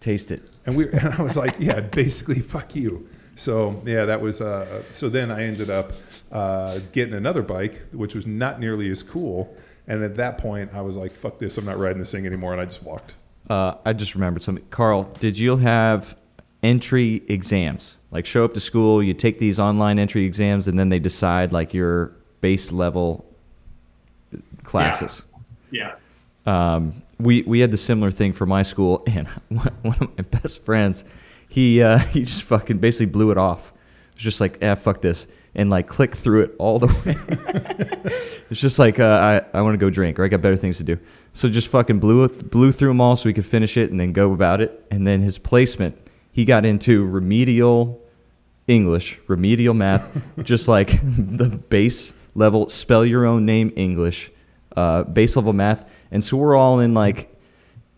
Taste it. And we [LAUGHS] and I was like, yeah, basically, fuck you. So yeah, that was. Uh, so then I ended up uh, getting another bike, which was not nearly as cool. And at that point, I was like, fuck this, I'm not riding this thing anymore, and I just walked. Uh, I just remembered something. Carl, did you have entry exams? Like show up to school, you take these online entry exams, and then they decide like your base level classes. Yeah. um, we we had the similar thing for my school, and one [LAUGHS] one of my best friends, he uh, [LAUGHS] he just fucking basically blew it off. It was just like, ah, fuck this, and like click through it all the [LAUGHS] way. it's just like, uh, I I want to go drink, or I got better things to do. So just fucking blew it, blew through them all so we could finish it and then go about it. And then his placement, he got into remedial English, remedial math, [LAUGHS] just like the base level, spell your own name English, uh, base level math. And so we're all in like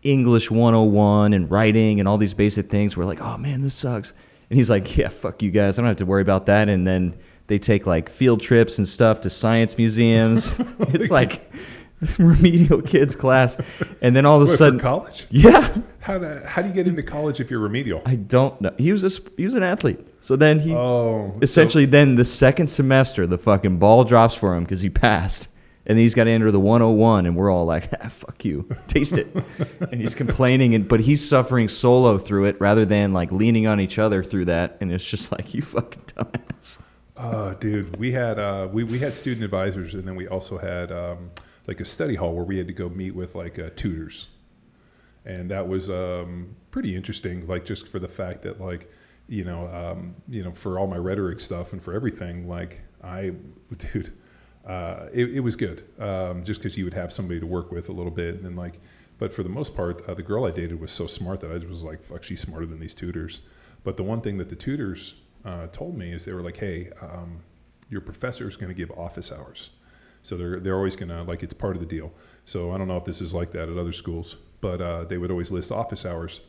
English 101 and writing and all these basic things. We're like, oh man, this sucks. And he's like, yeah, fuck you guys. I don't have to worry about that. And then they take like field trips and stuff to science museums. [LAUGHS] [LAUGHS] it's like [LAUGHS] this remedial kids class. And then all of a for sudden, college? yeah. How do, how do you get into college if you're remedial? I don't know. He was a, he was an athlete. So then he Oh, essentially then the second semester the fucking ball drops for him because he passed. And he's got to enter the 101 and we're all like, [LAUGHS] ah, fuck you. Taste it. and he's complaining and but he's suffering solo through it rather than like leaning on each other through that and it's just like you fucking dumbass. Oh, dude, we had uh, we we had student advisors, and then we also had um, like a study hall where we had to go meet with like uh, tutors, and that was um, pretty interesting. Like just for the fact that like you know um, you know for all my rhetoric stuff and for everything, like I, [LAUGHS] dude, uh, it, it was good. Um, just because you would have somebody to work with a little bit, and like, but for the most part, uh, the girl I dated was so smart that I was like, fuck, she's smarter than these tutors. But the one thing that the tutors uh, told me is they were like, hey, um, your professor is going to give office hours. So they're, they're always going to, like, it's part of the deal. So I don't know if this is like that at other schools, but uh, they would always list office hours.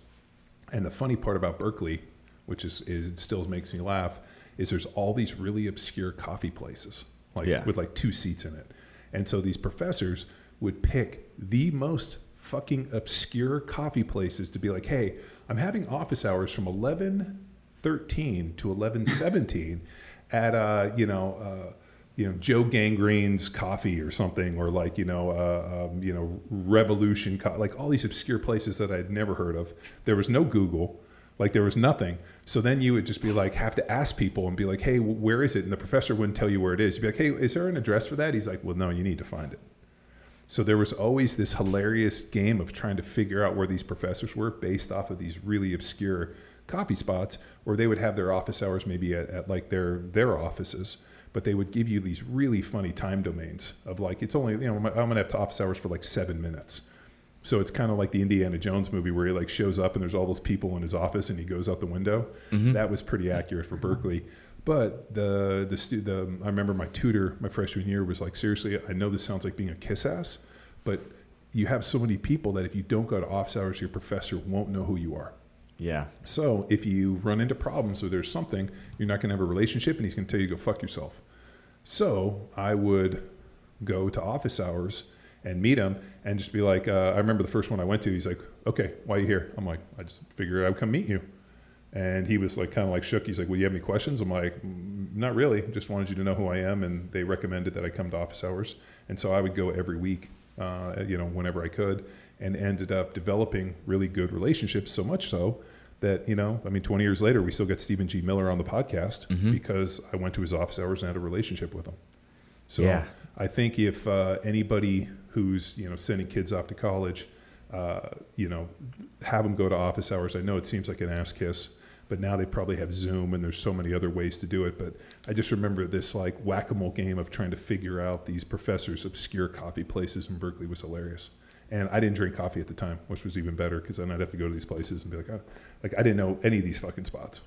And the funny part about Berkeley, which is, is still makes me laugh, is there's all these really obscure coffee places. Like Yeah. with like two seats in it. And so these professors would pick the most fucking obscure coffee places to be like, hey, I'm having office hours from 11 13 to 11 17 at, uh, you know, uh, you know Joe Gangrene's coffee or something, or like you know, uh, um, you know, Revolution, Co- like all these obscure places that I'd never heard of. There was no Google, like there was nothing. So then you would just be like, have to ask people and be like, hey, where is it? And the professor wouldn't tell you where it is. You'd be like, hey, is there an address for that? He's like, well, no, you need to find it. So there was always this hilarious game of trying to figure out where these professors were based off of these really obscure coffee spots, or they would have their office hours maybe at, at like their their offices, but they would give you these really funny time domains of like it's only you know I'm gonna have to office hours for like seven minutes. So it's kind of like the Indiana Jones movie where he like shows up and there's all those people in his office and he goes out the window. Mm-hmm. That was pretty accurate for Berkeley. But the the, stu- the I remember my tutor my freshman year was like seriously I know this sounds like being a kiss ass, but you have so many people that if you don't go to office hours, your professor won't know who you are. Yeah. So if you run into problems or there's something, you're not going to have a relationship, and he's going to tell you to go fuck yourself. So I would go to office hours and meet him and just be like, uh, I remember the first one I went to. He's like, "Okay, why are you here?" I'm like, "I just figured I'd come meet you." And he was like, kind of like shook. He's like, "Well, you have any questions?" I'm like, "Mm, "Not really. Just wanted you to know who I am." And they recommended that I come to office hours, and so I would go every week, uh, you know, whenever I could, and ended up developing really good relationships. So much so that you know, I mean, 20 years later, we still get Stephen G. Miller on the podcast because I went to his office hours and had a relationship with him. So Yeah. I think if uh, anybody who's you know sending kids off to college, uh, you know, have them go to office hours. I know it seems like an ass kiss, but now they probably have Zoom and there's so many other ways to do it. But I just remember this like whack a mole game of trying to figure out these professors' obscure coffee places in Berkeley was hilarious. And I didn't drink coffee at the time, which was even better because then I'd have to go to these places and be like, oh, like I didn't know any of these fucking spots.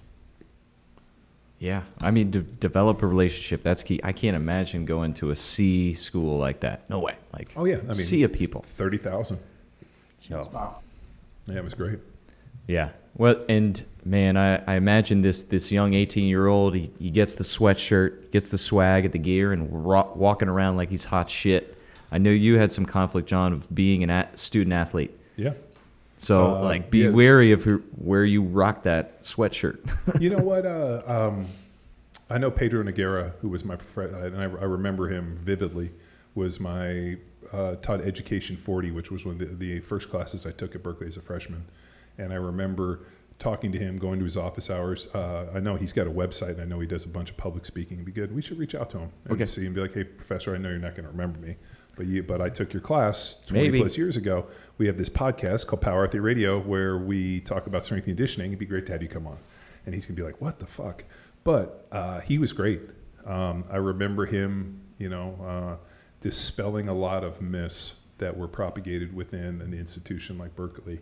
Yeah. I mean, to develop a relationship, that's key. I can't imagine going to a C school like that. No way. Like, Oh yeah, I mean, sea of people. thirty thousand. Wow. Yeah, it was great. Yeah. Well, and man, I, I imagine this this young 18 year old, he, he gets the sweatshirt, gets the swag at the gear, and ro- walking around like he's hot shit. I know you had some conflict, John, of being an a- student athlete. Yeah. So, Uh, like, be yes. wary of who, where you rock that sweatshirt. [LAUGHS] you know what? Uh, um, I know Pedro Noguera, who was my prof- and I, I remember him vividly, was my uh, taught Education 40, which was one of the, the first classes I took at Berkeley as a freshman. And I remember talking to him, going to his office hours. Uh, I know he's got a website, and I know he does a bunch of public speaking. It'd be good. We should reach out to him and Okay. see him. And be like, hey, professor, I know you're not going to remember me, but you, but I took your class 20 Maybe. plus years ago. We have this podcast called Power Athlete Radio where we talk about strength and conditioning. It'd be great to have you come on. And he's gonna be like, "What the fuck?" But uh, he was great. Um, I remember him, you know, uh, dispelling a lot of myths that were propagated within an institution like Berkeley.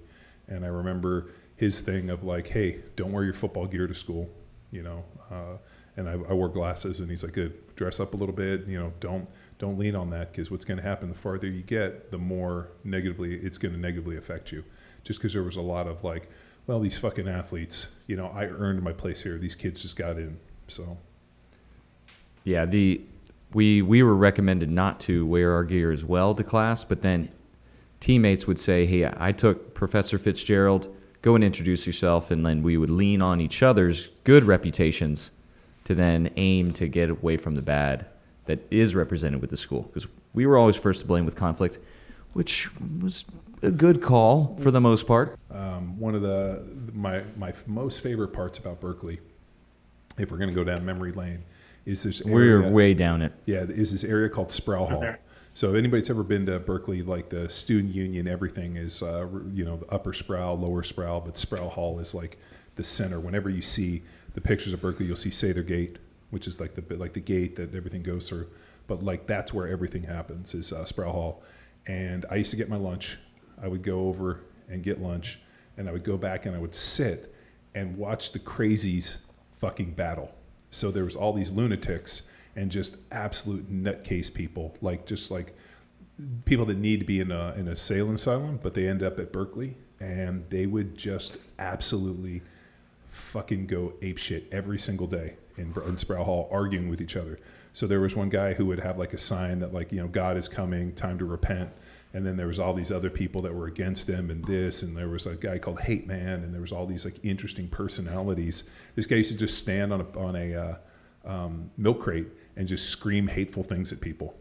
And I remember his thing of like, "Hey, don't wear your football gear to school," you know. Uh, and I, I wore glasses, and he's like, "Good, dress up a little bit, you know. Don't don't lean on that because what's going to happen the farther you get, the more negatively it's going to negatively affect you." Just because there was a lot of like, well, these fucking athletes, you know, I earned my place here. These kids just got in, so yeah, the we we were recommended not to wear our gear as well to class, but then teammates would say, "Hey, I took Professor Fitzgerald. Go and introduce yourself," and then we would lean on each other's good reputations to then aim to get away from the bad that is represented with the school because we were always first to blame with conflict, which was a good call for the most part. um, one of the my my most favorite parts about Berkeley, if we're going to go down memory lane, is this We're way down it. Yeah, is this area called Sproul Hall. Okay. So if anybody's ever been to Berkeley, like the student union, everything is, uh, you know, the upper Sproul, lower Sproul, but Sproul Hall is like the center. Whenever you see the pictures of Berkeley, you'll see Sather Gate, which is like the like the gate that everything goes through. But like that's where everything happens is uh, Sproul Hall. And I used to get my lunch. I would go over and get lunch, and I would go back and I would sit and watch the crazies fucking battle. So there was all these lunatics and just absolute nutcase people, like just like people that need to be in a in a sailing asylum, but they end up at Berkeley, and they would just absolutely fucking go ape shit every single day. In, in Sproul Hall arguing with each other. So there was one guy who would have like a sign that like you know God is coming, time to repent. And then there was all these other people that were against him and this, and there was a guy called Hate Man, and there was all these like interesting personalities. This guy used to just stand on a on a uh, um, milk crate and just scream hateful things at people,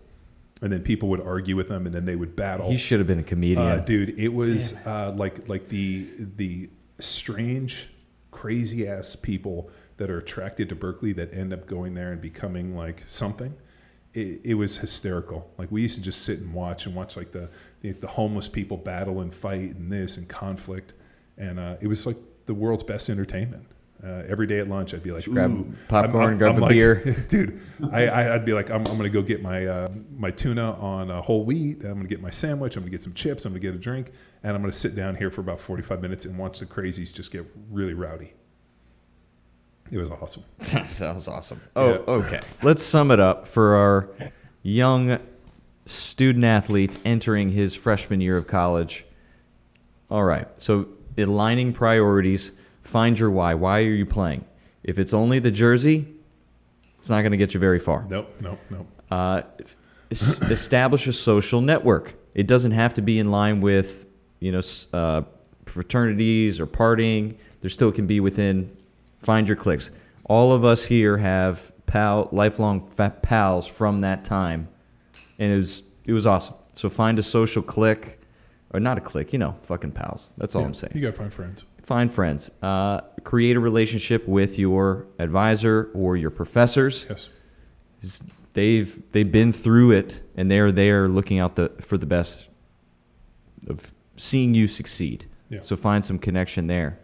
and then people would argue with him, and then they would battle. He should have been a comedian. Uh, dude, it was uh, like like the the strange, crazy ass people that are attracted to Berkeley that end up going there and becoming like something. It, it was hysterical. Like we used to just sit and watch and watch like the the, the homeless people battle and fight and this and conflict, and uh, it was like the world's best entertainment. Uh, every day at lunch, I'd be like, grab popcorn, grab a like- beer. [LAUGHS] dude. I, I'd be like, I'm, I'm going to go get my uh, my tuna on uh, whole wheat. I'm going to get my sandwich. I'm going to get some chips. I'm going to get a drink, and I'm going to sit down here for about 45 minutes and watch the crazies just get really rowdy. It was awesome. That [LAUGHS] Sounds awesome. Oh, Yeah. okay. Let's sum it up for our young student athletes entering his freshman year of college. All right. So, aligning priorities, find your why. Why are you playing? If it's only the jersey, it's not going to get you very far. Nope, nope, nope. Uh, [COUGHS] establish a social network. It doesn't have to be in line with, you know, uh, fraternities or partying. There still can be within. Find your cliques. All of us here have pal, lifelong fa- pals from that time, and it was it was awesome. So find a social clique, or not a clique, you know, fucking pals. That's all Yeah, I'm saying You got to find friends. find friends uh, create a relationship with your advisor or your professors Yes. they've they've been through it and they're there looking out the for the best of seeing you succeed Yeah. so find some connection there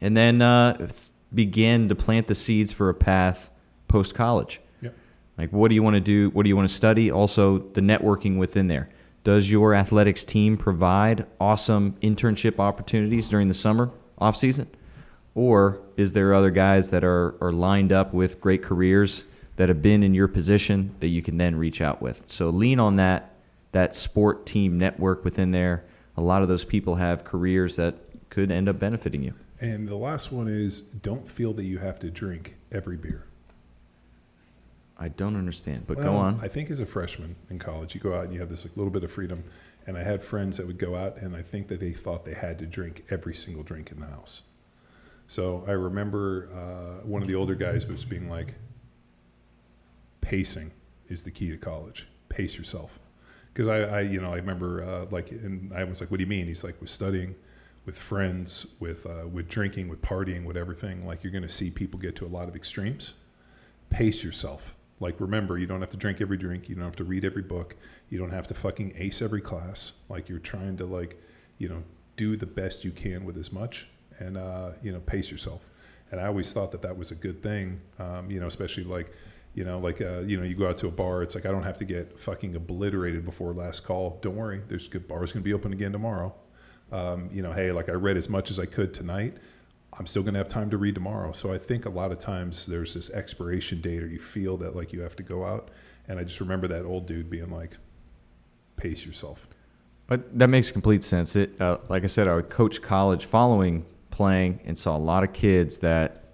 and then uh, begin to plant the seeds for a path post college Yep. like what do you want to do? What do you want to study? Also the networking within there. Does your athletics team provide awesome internship opportunities during the summer off season or is there other guys that are, are lined up with great careers that have been in your position that you can then reach out with? So lean on that that sport team network within there. A lot of those people have careers that could end up benefiting you And the last one is don't feel that you have to drink every beer. i don't understand but go Well, on I think as a freshman in college, you go out and you have this like, little bit of freedom. And I had friends that would go out, and I think that they thought they had to drink every single drink in the house. So I remember uh, one of the older guys was being like, pacing is the key to college. Pace yourself. Because I, I, you know, I remember uh, like, and I was like, what do you mean? He's like, with studying, with friends, with uh, with drinking, with partying, with everything. Like you're going to see people get to a lot of extremes pace yourself. Like, remember, you don't have to drink every drink. You don't have to read every book. You don't have to fucking ace every class. Like, you're trying to, like, you know, do the best you can with as much and, uh, you know, pace yourself. And I always thought that that was a good thing, um, you know, especially like, you know, like, uh, you know, you go out to a bar, it's like, I don't have to get fucking obliterated before last call. Don't worry. There's good bars going to be open again tomorrow. Um, you know, hey, like I read as much as I could tonight. I'm still going to have time to read tomorrow. So I think a lot of times there's this expiration date, or you feel that like you have to go out. And I just remember that old dude being like, "Pace yourself." But that makes complete sense. It, uh, like I said, I would coach college following playing and saw a lot of kids that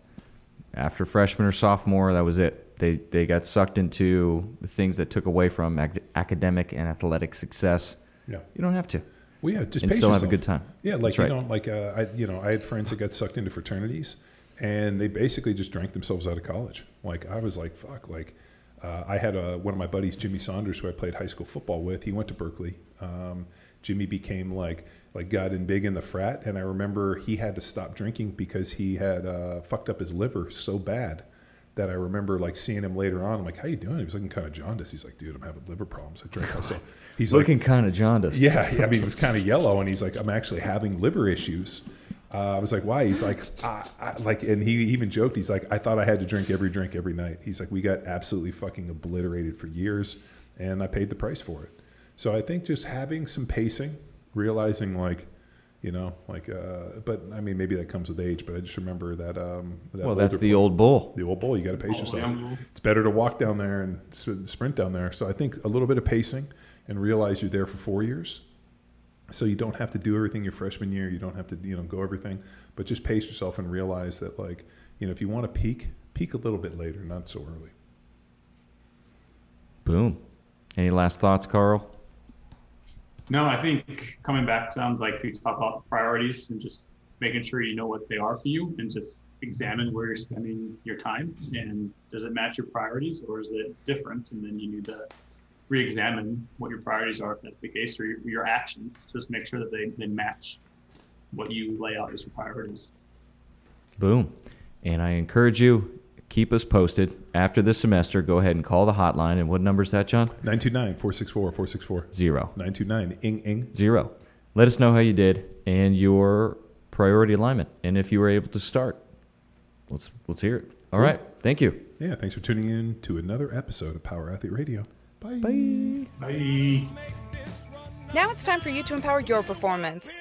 after freshman or sophomore, that was it. They they got sucked into the things that took away from ac- academic and athletic success. Yeah. You don't have to, Well, yeah, just and still yourself. have a good time. Yeah, like That's right. you know, like uh, I, you know, I had friends that got sucked into fraternities, and they basically just drank themselves out of college. Like I was like, fuck. Like uh, I had a, one of my buddies, Jimmy Saunders, who I played high school football with. He went to Berkeley. Um, Jimmy became like like got in big in the frat, and I remember he had to stop drinking because he had uh, fucked up his liver so bad that I remember like seeing him later on. I'm like, how you doing? He was looking kind of jaundiced. He's like, dude, I'm having liver problems. I drank myself. He's like, Looking kind of jaundiced. yeah, yeah, I mean, he was kind of yellow, and he's like, "I'm actually having liver issues." Uh, I was like, "Why?" He's like, I, I, "Like," and he even joked. He's like, "I thought I had to drink every drink every night." He's like, "We got absolutely fucking obliterated for years, and I paid the price for it." So I think just having some pacing, realizing like, you know, like, uh, but I mean, maybe that comes with age. But I just remember that. Um, that Well, that's the boy- old bull. the old bull. You got to pace Oh, yourself. yeah. It's better to walk down there and sprint down there. So I think a little bit of pacing and realize you're there for four years. So you don't have to do everything your freshman year. You don't have to you know go everything, but just pace yourself and realize that like you know if you want to peak, peak a little bit later, not so early. Boom. Any last thoughts, Carl? No, I think coming back to um, like we talk about priorities and just making sure you know what they are for you and just examine where you're spending your time and does it match your priorities or is it different? And then you need to re-examine what your priorities are if that's the case or your, your actions. Just make sure that they, they match what you lay out as your priorities. Boom. And I encourage you, keep us posted. After this semester, go ahead and call the hotline. And what number is that, John? 929 464 464. Zero. 929 ing ing. Zero. Let us know how you did and your priority alignment and if you were able to start. Let's let's hear it. All right. Thank you. Yeah, thanks for tuning in to another episode of Power Athlete Radio. Bye. Bye. Bye. Now it's time for you to empower your performance.